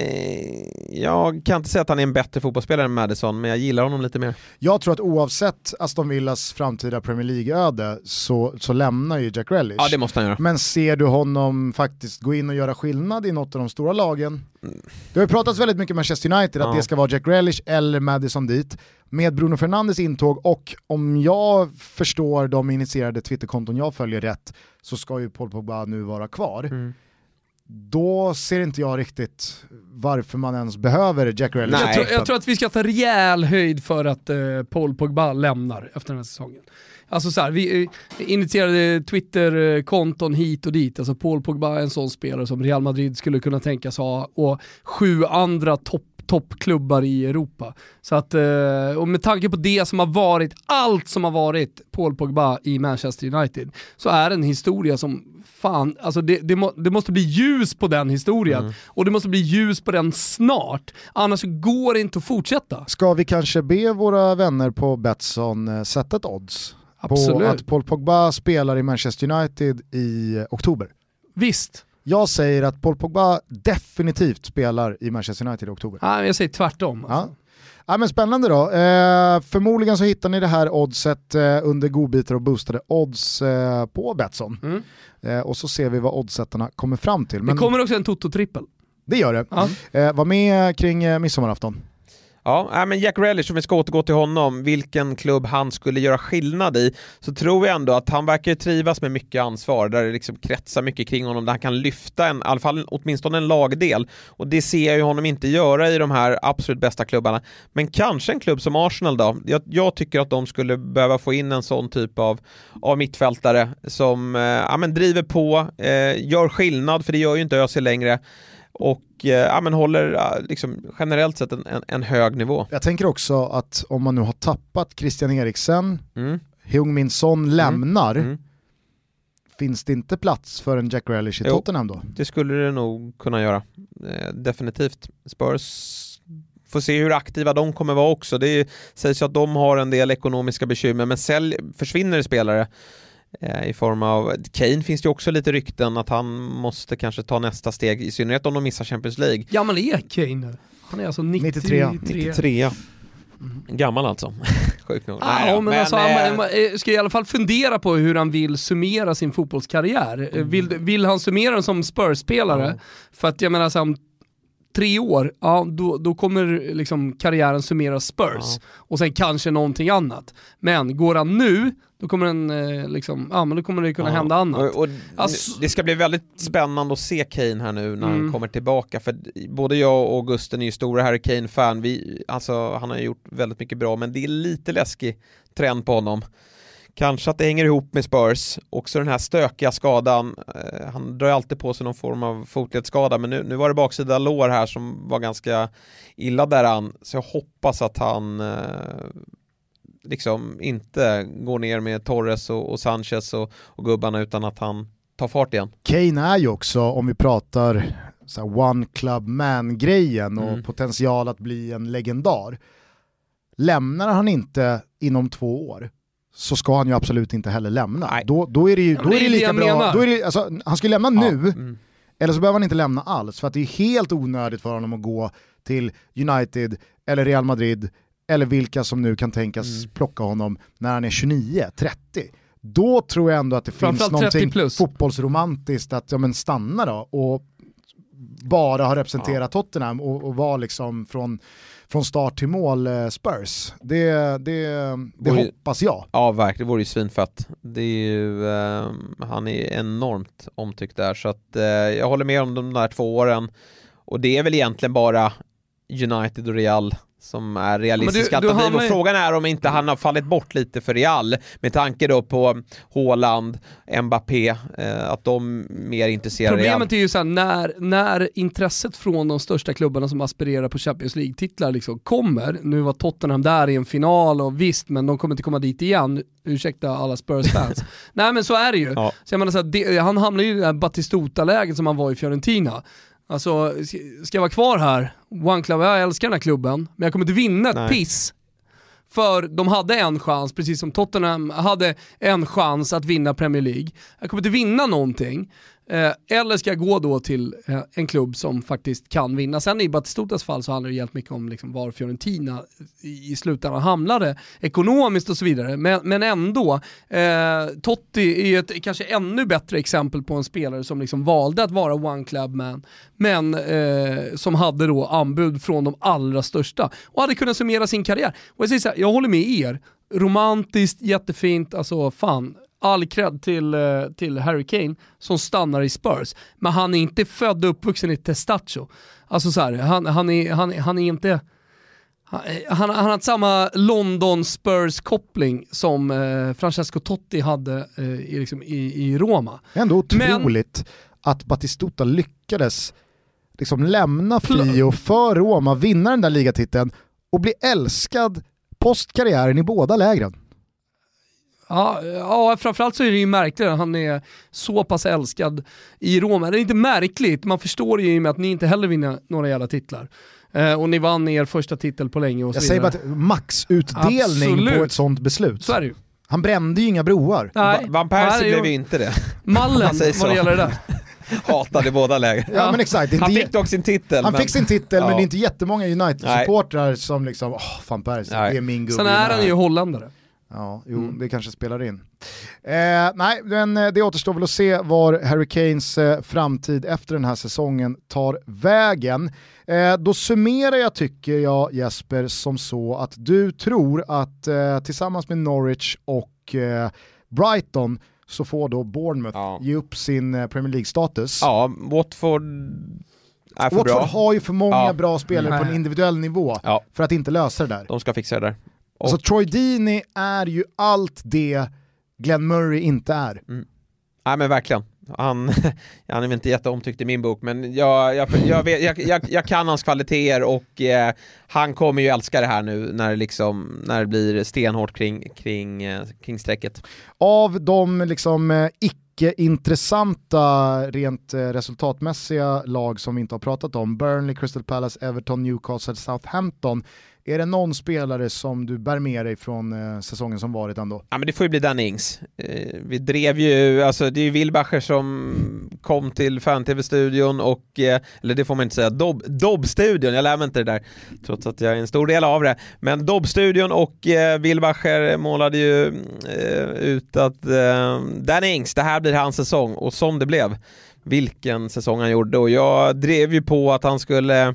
jag kan inte säga att han är en bättre fotbollsspelare än Madison, men jag gillar honom lite mer. Jag tror att oavsett Aston Villas framtida Premier League-öde så, så lämnar ju Jack Relish. Ja, det måste han göra. Men ser du honom faktiskt gå in och göra skillnad i något av de stora lagen? Det har ju pratats väldigt mycket Manchester United, att Ja. det ska vara Jack Relish eller Madison dit. Med Bruno Fernandes intåg och om jag förstår de initierade Twitterkonton jag följer rätt så ska ju Paul Pogba nu vara kvar. Mm. Då ser inte jag riktigt varför man ens behöver Jack Relish. Nej. Jag tror, jag tror att vi ska ta rejäl höjd för att eh, Paul Pogba lämnar efter den här säsongen. Alltså så här, vi eh, initierade Twitter-konton hit och dit, alltså Paul Pogba är en sån spelare som Real Madrid skulle kunna tänkas ha och sju andra topp toppklubbar i Europa. Så att, eh, och med tanke på det som har varit, allt som har varit Paul Pogba i Manchester United, så är det en historia som fan, alltså det, det, må, det måste bli ljus på den historien. Mm. Och det måste bli ljus på den snart, annars går det inte att fortsätta. Ska vi kanske be våra vänner på Betsson eh, sätta ett odds på Absolut. att Paul Pogba spelar i Manchester United i oktober? Visst. Jag säger att Paul Pogba definitivt spelar i Manchester United i oktober. Nej, jag säger tvärtom. Ja. Alltså. Ja, men spännande då. Eh, förmodligen så hittar ni det här oddset eh, under godbitar och boostade odds eh, på Betsson. Mm. Eh, och så ser vi vad oddsättarna kommer fram till. Det Men kommer också en Toto-trippel. det gör det. Ja. Eh, var med kring eh, midsommarafton. Ja, äh, men Jack Relish, om vi ska återgå till honom, vilken klubb han skulle göra skillnad i, så tror jag ändå att han verkar trivas med mycket ansvar, där det liksom kretsar mycket kring honom, där han kan lyfta en, i alla fall åtminstone en lagdel. Och det ser jag ju honom inte göra i de här absolut bästa klubbarna. Men kanske en klubb som Arsenal då. Jag, jag tycker att de skulle behöva få in en sån typ av, av mittfältare som eh, ja, men driver på, eh, gör skillnad, för det gör ju inte Özil längre och eh, ja, men håller ja, liksom, generellt sett en, en, en hög nivå. Jag tänker också att om man nu har tappat Christian Eriksen, Mm. Heung-Min Son lämnar, Mm. finns det inte plats för en Jack Relish i Jo. Tottenham då? Det skulle det nog kunna göra. Eh, definitivt. Spurs får se hur aktiva de kommer vara också. Det sägs ju att de har en del ekonomiska bekymmer, men sälj, försvinner det spelare eh, i form av, Kane finns det ju också lite rykten att han måste kanske ta nästa steg, i synnerhet om de missar Champions League. Gammal är Kane nu. Han är alltså 93. 93. 93. Gammal alltså. Sjukt nog. Ah, Nej då, men alltså, eh, han man, eh, ska i alla fall fundera på hur han vill summera sin fotbollskarriär. Eh, Vill, vill han summera den som Spurs-spelare? Ja. För att jag menar, så, här, om tre år, ja, då, då kommer liksom karriären summeras Spurs. Ja. Och sen kanske någonting annat. Men går han nu, då kommer, den, eh, liksom, ja, men då kommer det kunna Ja. hända annat. Och, och Alltså- Det ska bli väldigt spännande att se Kane här nu när han Mm. kommer tillbaka för både jag och Gusten är ju stora Harry Kane-fan. Alltså, han har ju gjort väldigt mycket bra men det är lite läskig trend på honom. Kanske att det hänger ihop med Spurs, också den här stökiga skadan. Eh, han drar alltid på sig någon form av fotledsskada men nu, nu var det baksida lår här som var ganska illa däran. Så jag hoppas att han eh, liksom inte går ner med Torres och, och Sanchez och, och gubbarna utan att han tar fart igen. Kane är ju också, om vi pratar så one club man-grejen och Mm. potential att bli en legendar. Lämnar han inte inom två år så ska han ju absolut inte heller lämna. Nej. Då, då är det ju Ja, då är det lika bra, då är det, alltså, han ska ju lämna nu, Mm. eller så behöver han inte lämna alls för att det är helt onödigt för honom att gå till United eller Real Madrid eller vilka som nu kan tänkas Mm. plocka honom när han är 29-30. Då tror jag ändå att det finns 30 någonting plus. fotbollsromantiskt att ja, men stanna då och bara ha representerat Tottenham och, och vara liksom från, från start till mål eh, Spurs. Det, det, det Vore- hoppas jag. Ja, verkligen. Det vore ju svinfett. Det är ju, eh, han är enormt omtyckt där, så att eh, jag håller med om de där två åren. Och det är väl egentligen bara United och Real som är realistiska Men du- alternativ. Och frågan är om inte han har fallit bort lite för Real, med tanke då på Haaland, Mbappé, eh, att de mer intresserar Real. Problemet är ju såhär, när, när intresset från de största klubbarna som aspirerar på Champions League-titlar liksom kommer, nu var Tottenham där i en final och visst, men de kommer inte komma dit igen, ursäkta alla Spurs-fans. Nej men så är det ju. Ja. Så jag menar så här, det, han hamnar ju i det här Batistuta-läget som han var i Fiorentina. Alltså, ska- jag vara kvar här? One Club, jag älskar den här klubben, men jag kommer inte vinna ett Nej. piss. För de hade en chans, precis som Tottenham hade en chans att vinna Premier League. Jag kommer inte vinna någonting. Eh, eller ska jag gå då till eh, en klubb som faktiskt kan vinna? Sen i Batistutas fall så handlar det helt mycket om liksom var Fiorentina i, i slutändan hamnade ekonomiskt och så vidare. Men, men ändå, eh, Totti är ett kanske ännu bättre exempel på en spelare som liksom valde att vara one club man, men eh, som hade då anbud från de allra största och hade kunnat summera sin karriär. Och jag säger så här, jag håller med er, romantiskt, jättefint, alltså fan, all cred till, eh, till Harry Kane som stannar i Spurs. Men han är inte född och uppvuxen i Testaccio. Alltså så här, han, han, är, han, han är inte... Han, han, han har samma London Spurs-koppling som eh, Francesco Totti hade eh, i, liksom, i, i Roma. Ändå otroligt Men, att Batistuta lyckades liksom lämna Fio för Roma, vinna den där ligatiteln och bli älskad postkarriären i båda lägren. Ja, ja, framförallt så är det ju märkligt att han är så pass älskad i Roma. Det är inte märkligt, man förstår ju i och med att ni inte heller vinner några jävla titlar. Eh, och ni vann er första titel på länge och så Jag säger bara att maxutdelning Absolut. på ett sånt beslut. Så är det ju. Han brände ju inga broar. Nej. Van Persie blev ju inte det. Mallen vad det gäller det där. Hatade båda lägen. Ja, men exakt. Han fick dock sin titel. Han men... fick sin titel ja. men det är inte jättemånga United-supportrar som liksom, åh, oh, fan Persie, det är min gubbe. Sen är han ju holländare. Ja, jo, mm. det kanske spelar in. Eh, nej, men eh, det återstår väl att se var Harry Kanes eh, framtid efter den här säsongen tar vägen. Eh, då summerar jag, tycker jag, Jesper, som så att du tror att eh, tillsammans med Norwich och eh, Brighton så får då Bournemouth ja. ge upp sin Premier League-status. Ja, Watford är för Watford bra. har ju för många ja. bra spelare mm. på en individuell nivå ja. för att inte lösa det där. De ska fixa det där. Alltså Troy Deeney är ju allt det Glenn Murray inte är. Mm. Nej men verkligen. Han, han är väl inte jätteomtyckt i min bok men jag, jag, jag, vet, jag, jag kan hans kvaliteter och eh, han kommer ju älska det här nu när det, liksom, när det blir stenhårt kring, kring, eh, kring strecket. Av de liksom eh, icke-intressanta rent eh, resultatmässiga lag som vi inte har pratat om, Burnley, Crystal Palace, Everton, Newcastle, Southampton, är det någon spelare som du bär med dig från eh, säsongen som varit ändå? Ja men det får ju bli Danny Ings. Eh, vi drev ju, alltså det är ju Wilbacher som kom till fan-tv-studion och, eh, eller det får man inte säga, Dobb-studion, jag lär mig inte det där trots att jag är en stor del av det. Men Dobb-studion och eh, Wilbacher målade ju eh, ut att eh, Danny Ings, det här blir hans säsong och som det blev vilken säsong han gjorde och jag drev ju på att han skulle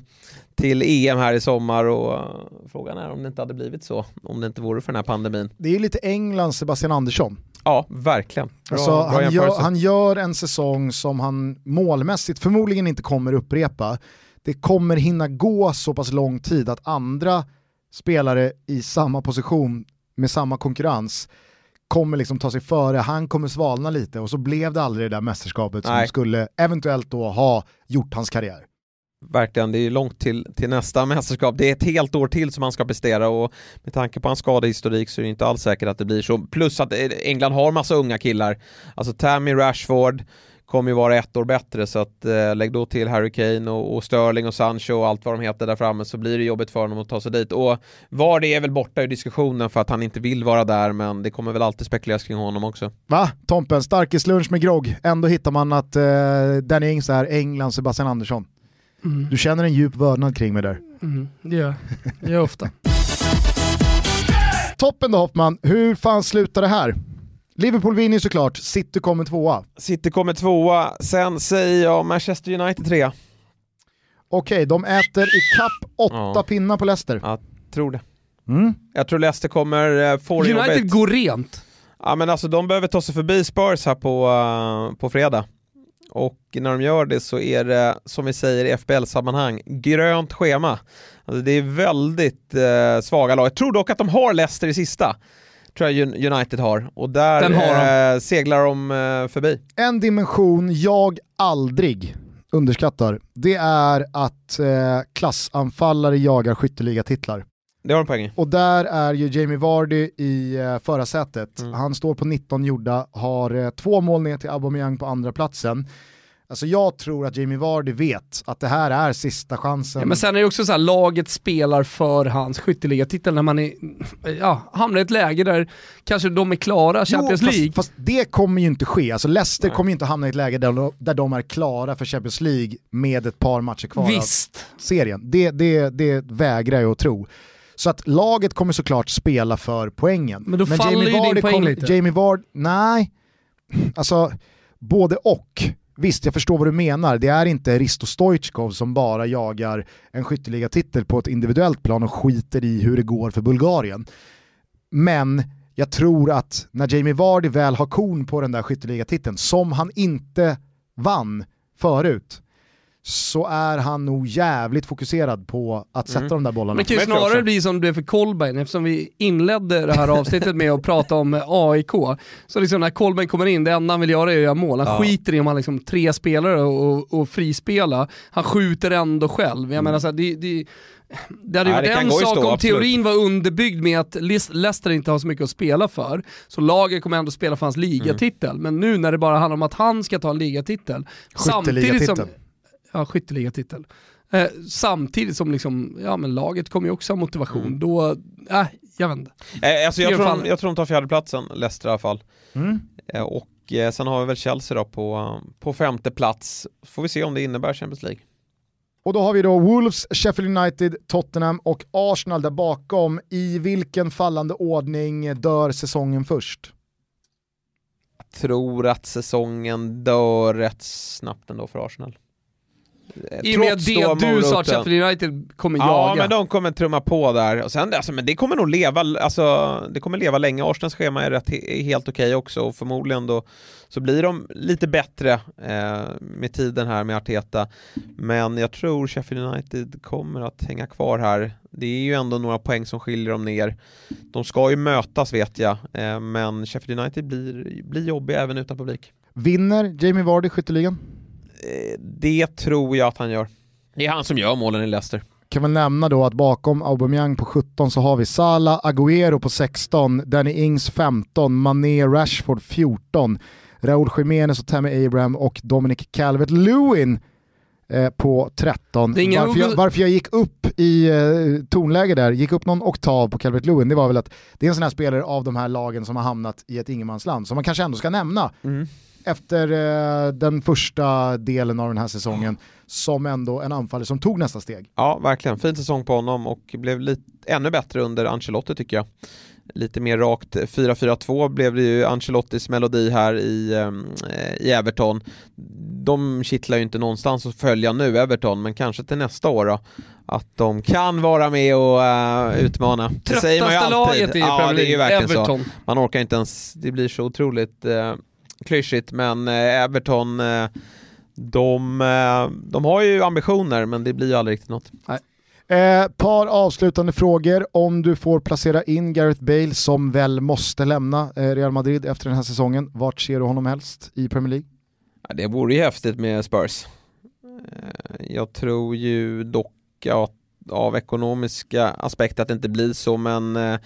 till EM här i sommar och frågan är om det inte hade blivit så om det inte vore för den här pandemin. Det är ju lite Englands Sebastian Andersson. Ja, verkligen. Bra, alltså, bra han, gör, han, gör, en säsong som han målmässigt förmodligen inte kommer upprepa. Det kommer hinna gå så pass lång tid att andra spelare i samma position med samma konkurrens kommer liksom ta sig före, han kommer svalna lite och så blev det aldrig det där mästerskapet Nej. som skulle eventuellt då ha gjort hans karriär verkligen, det är långt till, till nästa mästerskap. Det är ett helt år till som han ska prestera och med tanke på hans skadehistorik så är det inte alls säkert att det blir så. Plus att eh, England har massa unga killar. Alltså Tammy Rashford kommer ju vara ett år bättre så att eh, lägg då till Harry Kane och, och, Sterling och Sancho och allt vad de heter där framme så blir det jobbigt för honom att ta sig dit. Och var det är väl borta i diskussionen för att han inte vill vara där men det kommer väl alltid spekuleras kring honom också. Va? Tompen, starkis lunch med grogg. Ändå hittar man att eh, Danny Ings är Englands Sebastian Andersson. Mm. Du känner en djup vördnad kring mig där. Mm, det gör jag. gör ofta. Toppen då Hoffman, hur fan slutar det här? Liverpool vinner såklart, City kommer tvåa. City kommer tvåa, sen säger jag Manchester United trea. Okej, okay, de äter i kapp åtta ja. pinnar på Leicester. Jag tror det. Mm. Jag tror Leicester kommer uh, få United jobbet. går rent. Ja men alltså de behöver ta sig förbi Spurs här på, uh, på fredag. Och när de gör det så är det, som vi säger i FBL-sammanhang, grönt schema. Alltså det är väldigt eh, svaga lag. Jag tror dock att de har Leicester i sista. Tror jag United har. Och där har de. Eh, seglar de eh, förbi. En dimension jag aldrig underskattar, det är att eh, klassanfallare jagar skytteligatitlar. Det har en poäng Och där är ju Jamie Vardy i uh, förarsätet. Mm. Han står på 19 gjorda, har uh, två mål ner till Aubameyang på andra platsen. Alltså jag tror att Jamie Vardy vet att det här är sista chansen. Ja, men sen är det också så här, laget spelar för hans skytteligatitel när man är, ja, hamnar i ett läge där kanske de är klara Champions jo, League. Fast, fast, det kommer ju inte ske. Alltså Leicester Nej. kommer ju inte hamna i ett läge där de, där de är klara för Champions League med ett par matcher kvar Visst. av serien. Det, det, det vägrar jag att tro. Så att laget kommer såklart spela för poängen. Men då men faller Jamie ju Vardy din poäng kom, lite. Jamie Ward, nej. Alltså, både och. Visst, jag förstår vad du menar. Det är inte Risto Stoichkov som bara jagar en skytteliga-titel på ett individuellt plan och skiter i hur det går för Bulgarien. Men jag tror att när Jamie Vardy väl har kon på den där skytteliga-titeln, som han inte vann förut, så är han nog jävligt fokuserad på att sätta mm. de där bollarna. Men det kan ju snarare bli som det blev för Kolbein, eftersom vi inledde det här avsnittet med att prata om AIK. Så liksom när Kolbein kommer in, det enda han vill göra är att göra mål. Han ja. skiter i om han liksom tre spelare och, och frispela. Han skjuter ändå själv. Jag mm. menar så här, det, det det hade ju varit en sak stå, om teorin var underbyggd med att Leicester inte har så mycket att spela för, så laget kommer ändå spela för hans ligatitel. Mm. Men nu när det bara handlar om att han ska ta en ligatitel, samtidigt som ja, skytteligatitel. Eh, samtidigt som liksom, ja, men laget kommer ju också ha motivation. Mm. Då, äh, jag vet inte. Eh, alltså jag, tror de, jag tror de tar fjärdeplatsen, Leicester i alla fall. Mm. Eh, och eh, sen har vi väl Chelsea då på, på femte plats. Får vi se om det innebär Champions League. Och då har vi då Wolves, Sheffield United, Tottenham och Arsenal där bakom. I vilken fallande ordning dör säsongen först? Jag tror att säsongen dör rätt snabbt ändå för Arsenal. I och med det du sa att Sheffield United kommer ja, jaga. Ja, men de kommer trumma på där. Och sen, alltså, men det kommer nog leva, alltså, det kommer leva länge. Arsenals schema är, rätt, är helt okej okay också och förmodligen då så blir de lite bättre eh, med tiden här med Arteta. Men jag tror Sheffield United kommer att hänga kvar här. Det är ju ändå några poäng som skiljer dem ner. De ska ju mötas vet jag, eh, men Sheffield United blir, blir jobbiga även utan publik. Vinner Jamie Vardy skytteligan? Eh, det tror jag att han gör. Det är han som gör målen i Leicester. Kan väl nämna då att bakom Aubameyang på 17 så har vi Salah, Agüero på 16, Danny Ings 15, Mané, Rashford 14, Raúl Jiménez och Tammy Abraham och Dominic Calvert-Lewin eh, på 13. Varför jag, varför jag, gick upp i eh, tonläge där, gick upp någon oktav på Calvert Lewin, det var väl att det är en sån här spelare av de här lagen som har hamnat i ett ingenmansland, som man kanske ändå ska nämna. Mm efter eh, den första delen av den här säsongen som ändå en anfallare som tog nästa steg. Ja, verkligen. Fin säsong på honom och blev lite, ännu bättre under Ancelotti tycker jag. Lite mer rakt 4-4-2 blev det ju Ancelottis melodi här i, eh, i Everton. De kittlar ju inte någonstans att följa nu, Everton, men kanske till nästa år då att de kan vara med och uh, utmana. Det säger man ju alltid. laget i ja, Premier League, det är ju verkligen Everton. Så. Man orkar inte ens, det blir så otroligt uh, klyschigt, men eh, Everton, eh, de, eh, de har ju ambitioner men det blir ju aldrig riktigt något. Nej. Eh, par avslutande frågor. Om du får placera in Gareth Bale som väl måste lämna eh, Real Madrid efter den här säsongen, vart ser du honom helst i Premier League? Ja, det vore ju häftigt med Spurs. Eh, jag tror ju dock att av ekonomiska aspekter att det inte blir så men eh,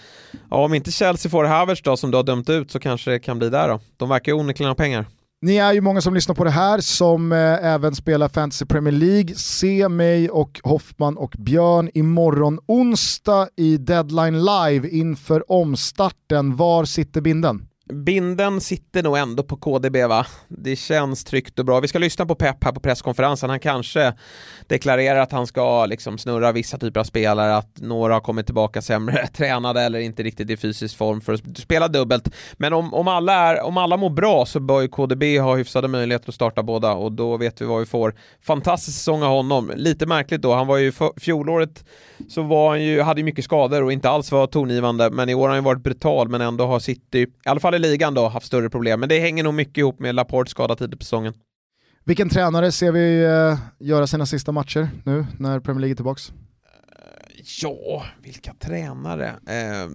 ja, om inte Chelsea får Havertz då som du har dömt ut så kanske det kan bli där då. De verkar ju onekligen ha pengar. Ni är ju många som lyssnar på det här som eh, även spelar Fantasy Premier League. Se mig och Hoffman och Björn imorgon onsdag i Deadline Live inför omstarten. Var sitter binden? Binden sitter nog ändå på KDB va? Det känns tryggt och bra. Vi ska lyssna på Pep här på presskonferensen. Han kanske deklarerar att han ska liksom snurra vissa typer av spelare, att några har kommit tillbaka sämre tränade eller inte riktigt i fysisk form för att spela dubbelt. Men om, om, alla, är, om alla mår bra så bör ju KDB ha hyfsade möjligheter att starta båda och då vet vi vad vi får. Fantastisk säsong av honom. Lite märkligt då, han var ju fjolåret så var han ju, hade ju mycket skador och inte alls var tongivande, men i år har han ju varit brutal men ändå har City, i alla fall i ligan då, haft större problem. Men det hänger nog mycket ihop med Laportes skada tidigt på säsongen. Vilken tränare ser vi uh, göra sina sista matcher nu när Premier League är tillbaks? Ja, vilka tränare? Eh,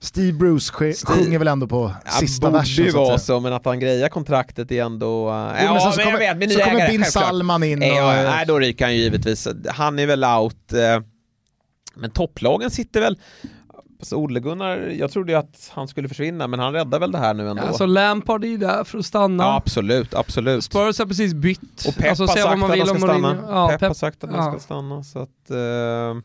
Steve Bruce Steve, sjunger väl ändå på ja, sista versen? Det borde ju vara så, men att han grejar kontraktet är ändå... Uh, jo, ja, men, så, kommer, vet, så kommer Bin Salman in och... Ja, nej, då ryker han ju givetvis. Han är väl out. Men topplagen sitter väl Fast Ole-Gunnar, jag trodde ju att han skulle försvinna men han räddar väl det här nu ändå. Alltså Lampard är ju där för att stanna. ja, absolut, absolut. Spurs har precis bytt. Och Pep alltså, har sagt man att vill han om ska stanna. Ja, Pep, Pep har sagt att han ja. ska stanna så att... eh,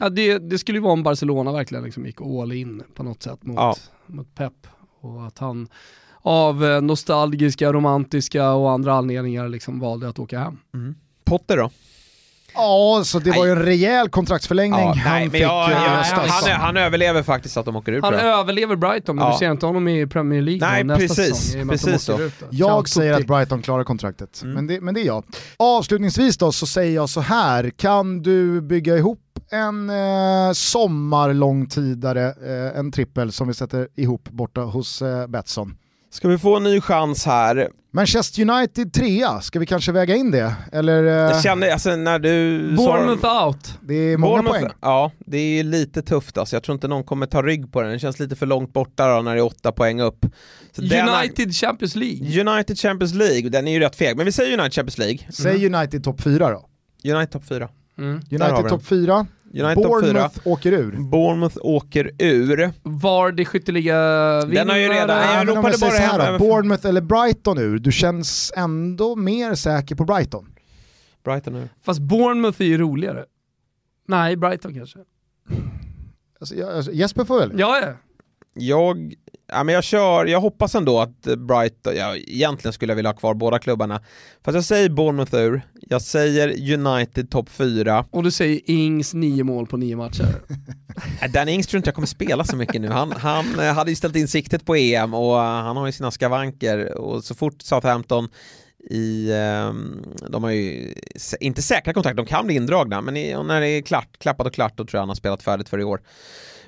Ja, det, det skulle ju vara om Barcelona verkligen liksom gick all in på något sätt mot, Ja. mot Pep. Och att han av eh, nostalgiska, romantiska och andra anledningar liksom valde att åka hem. Potter då? Ja, så det var ju en rejäl kontraktsförlängning Ja, han nej, fick jag, eh, jag, i han, han, överlever faktiskt att de åker ut Han jag. överlever Brighton men Ja. du ser inte honom i Premier League Nej, då, nästa precis, säsong. precis så. ut då. Jag säger att Brighton klarar kontraktet, Mm. men, det, men det är jag. Avslutningsvis då så säger jag så här, kan du bygga ihop en eh, sommarlångtidare, eh, en trippel som vi sätter ihop borta hos eh, Betsson? Ska vi få en ny chans här? Manchester United trea, ska vi kanske väga in det? Eller? Eh, Jag känner, alltså när du... Bournemouth out. det är många Bournemouth- poäng. Ja, det är lite tufft alltså. Jag tror inte någon kommer ta rygg på den. Det känns lite för långt borta då när det är åtta poäng upp. Så den United Champions League. United Champions League, den är ju rätt feg. Men vi säger United Champions League. Säg United topp fyra då. United topp fyra. Mm. United den. topp fyra, United topp fyra. Bournemouth åker ur. Bournemouth åker ur. Vardy skytteliga Den har ju redan- vinnare. jag ropade bara här då, Bournemouth eller Brighton ur, du känns ändå mer säker på Brighton. Brighton ur. Fast Bournemouth är ju roligare. Nej, Brighton kanske. Alltså, jag, alltså, Jesper får väl? Ja, ja. Jag, ja, men jag kör, jag hoppas ändå att Brighton, ja, egentligen skulle jag vilja ha kvar båda klubbarna. Fast jag säger Bournemouth ur, jag säger United topp 4. Och du säger Ings nio mål på nio matcher. Äh, Dan Ings tror inte jag kommer spela så mycket nu. Han, han eh, hade ju ställt in siktet på EM och eh, han har ju sina skavanker och så fort Southampton i, ehm, de har ju inte säkra kontrakt, de kan bli indragna men när det är klart, klappat och klart då tror jag han har spelat färdigt för i år.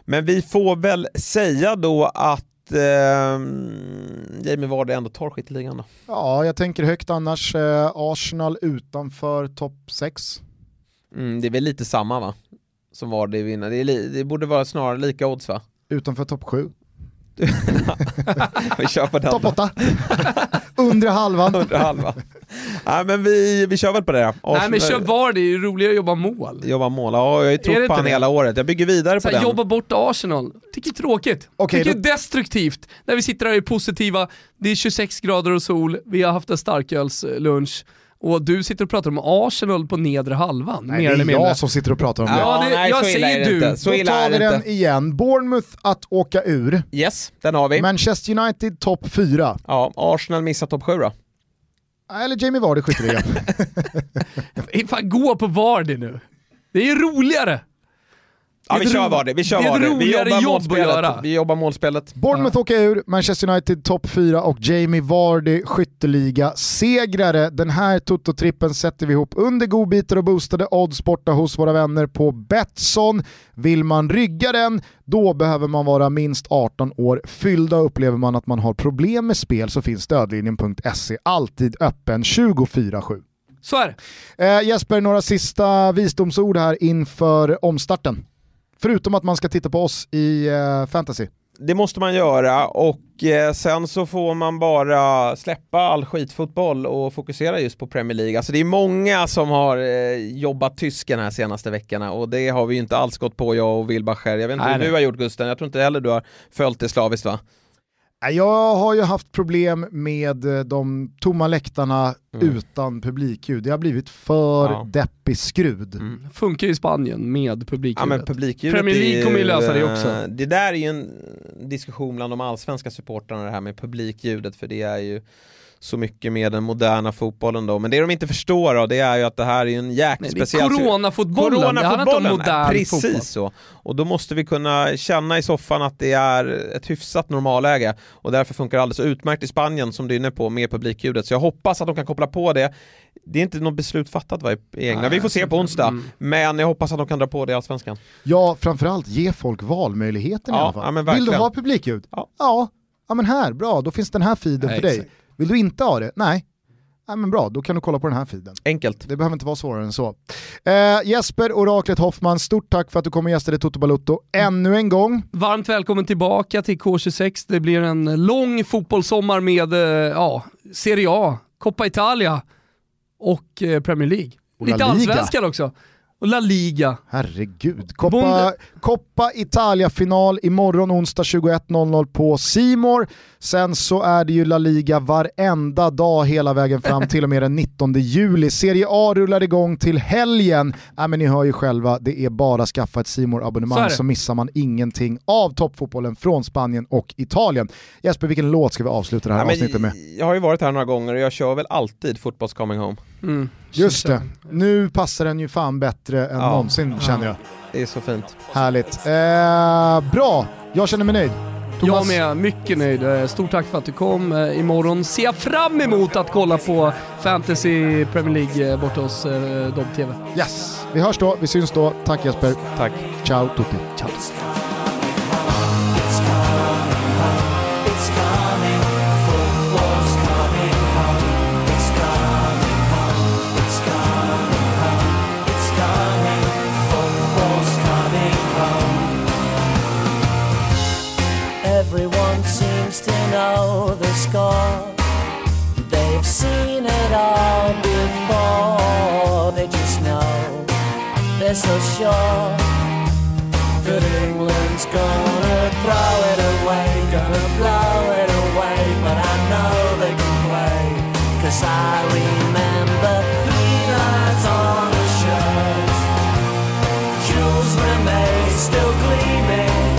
Men vi får väl säga då att ehm, Jamie Vardy ändå tar skitligan då. Ja, jag tänker högt annars. Eh, Arsenal utanför topp 6. Mm, det är väl lite samma va? Som Vardy vinner, det, det borde vara snarare lika odds va? Utanför topp 7. Vi kör på den Topp då. 8. Undre halvan. Under halva. Nej men vi, vi kör väl på det då. Nej men kör VAR, det är ju roligare att jobba mål. Jobba mål, ja jag Är trott på inte han hela året. Jag bygger vidare Så på här, den. jobba bort Arsenal, tycker det är tråkigt. Okej, tycker då- det är destruktivt. När vi sitter här och är positiva, det är 26 grader och sol, vi har haft en starkölslunch och du sitter och pratar om Arsenal på nedre halvan, Nej, mer det eller är mindre. jag som sitter och pratar om det. Ja, det- jag så illa säger du. Inte. Så Då illa tar vi det den inte. igen. Bournemouth att åka ur. Yes, den har vi. Manchester United topp 4. Ja, Arsenal missar topp 7 då. Eller Jamie Vardy. Eh, Fan, gå på Vardy nu. Det är ju roligare. Ja Det vi kör ro- Vardy, vi kör det är Vardy. Vi jobbar jobb att målspelet. göra. Vi jobbar målspelet. Bournemouth åker ur, Manchester United topp 4 och Jamie Vardy skytteliga segrare. Den här Toto-trippen sätter vi ihop under godbitar och boostade odds borta hos våra vänner på Betsson. Vill man rygga den, då behöver man vara minst 18 år fyllda. Upplever man att man har problem med spel så finns stödlinjen.se alltid öppen 24-7. Så är det. Eh, Jesper, några sista visdomsord här inför omstarten. Förutom att man ska titta på oss i eh, fantasy. Det måste man göra och eh, sen så får man bara släppa all skitfotboll och fokusera just på Premier League. Alltså det är många som har eh, jobbat tysken här senaste veckorna och det har vi ju inte alls gått på jag och Wilbacher. Jag vet inte Nej, hur nej. du har gjort Gusten, jag tror inte heller du har följt det slaviskt va? Jag har ju haft problem med eh, de tomma läktarna Mm. utan publikljud. Det har blivit för Ja. deppig skrud. Mm. Funkar i Spanien med Ja publikljudet. men publikljudet Premier League kommer ju lösa det också. eh, Det där är ju en diskussion bland de allsvenska supportrarna det här med publikljudet för det är ju så mycket med den moderna fotbollen då. Men det de inte förstår då, det är ju att det här är en jäkligt Nej, det är speciell... coronafotbollen, det handlar inte om modern precis fotboll. så. Och då måste vi kunna känna i soffan att det är ett hyfsat normalläge och därför funkar det alldeles utmärkt i Spanien som du är inne på med publikljudet. Så jag hoppas att de kan koppla på det. Det är inte något beslut fattat va, i England, vi får se på onsdag. Mm. Men jag hoppas att de kan dra på det i Allsvenskan. Ja, framförallt ge folk valmöjligheten i Ja, alla fall. ja, men Vill du ha publikljud? Ja. ja. Ja men här, bra, då finns den här feeden för dig. exakt. Vill du inte ha det? Nej. Nej men bra, då kan du kolla på den här feeden. Enkelt. Det behöver inte vara svårare än så. Eh, Jesper, Oraklet Hoffman, stort tack för att du kom och gästade Toto Balutto ännu en gång. Varmt välkommen tillbaka till K26. Det blir en lång fotbollssommar med eh, ja, Serie A, Coppa Italia och eh, Premier League. Lite allsvenskan också. Och La Liga. Herregud. Coppa, Coppa Italia-final imorgon onsdag 21.00 på Simor. Sen så är det ju La Liga varenda dag hela vägen fram till och med den 19 juli. Serie A rullar igång till helgen. Äh, men ni hör ju själva, det är bara att skaffa ett simor abonnemang så, så missar man ingenting av toppfotbollen från Spanien och Italien. Jesper, vilken låt ska vi avsluta det här ja, avsnittet med? Jag har ju varit här några gånger och jag kör väl alltid Fotbolls coming home. Mm. Just det, nu passar den ju fan bättre än ja. någonsin känner jag. Det är så fint. Härligt. Eh, bra, jag känner mig nöjd. Thomas? Jag med, mycket nöjd. Eh, stort tack för att du kom. Eh, imorgon ser jag fram emot att kolla på Fantasy Premier League eh, borta hos Dobb TV. Yes, vi hörs då, vi syns då. Tack Jesper. Tack. Ciao tutti. Ciao. They're so sure that England's gonna throw it away, gonna blow it away. But I know they can play, cause I remember three lines on the shirt. Jules remains still gleaming.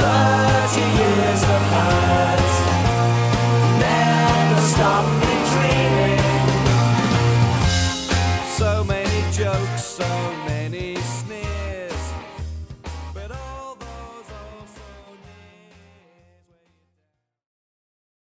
30 years of hurt Never stop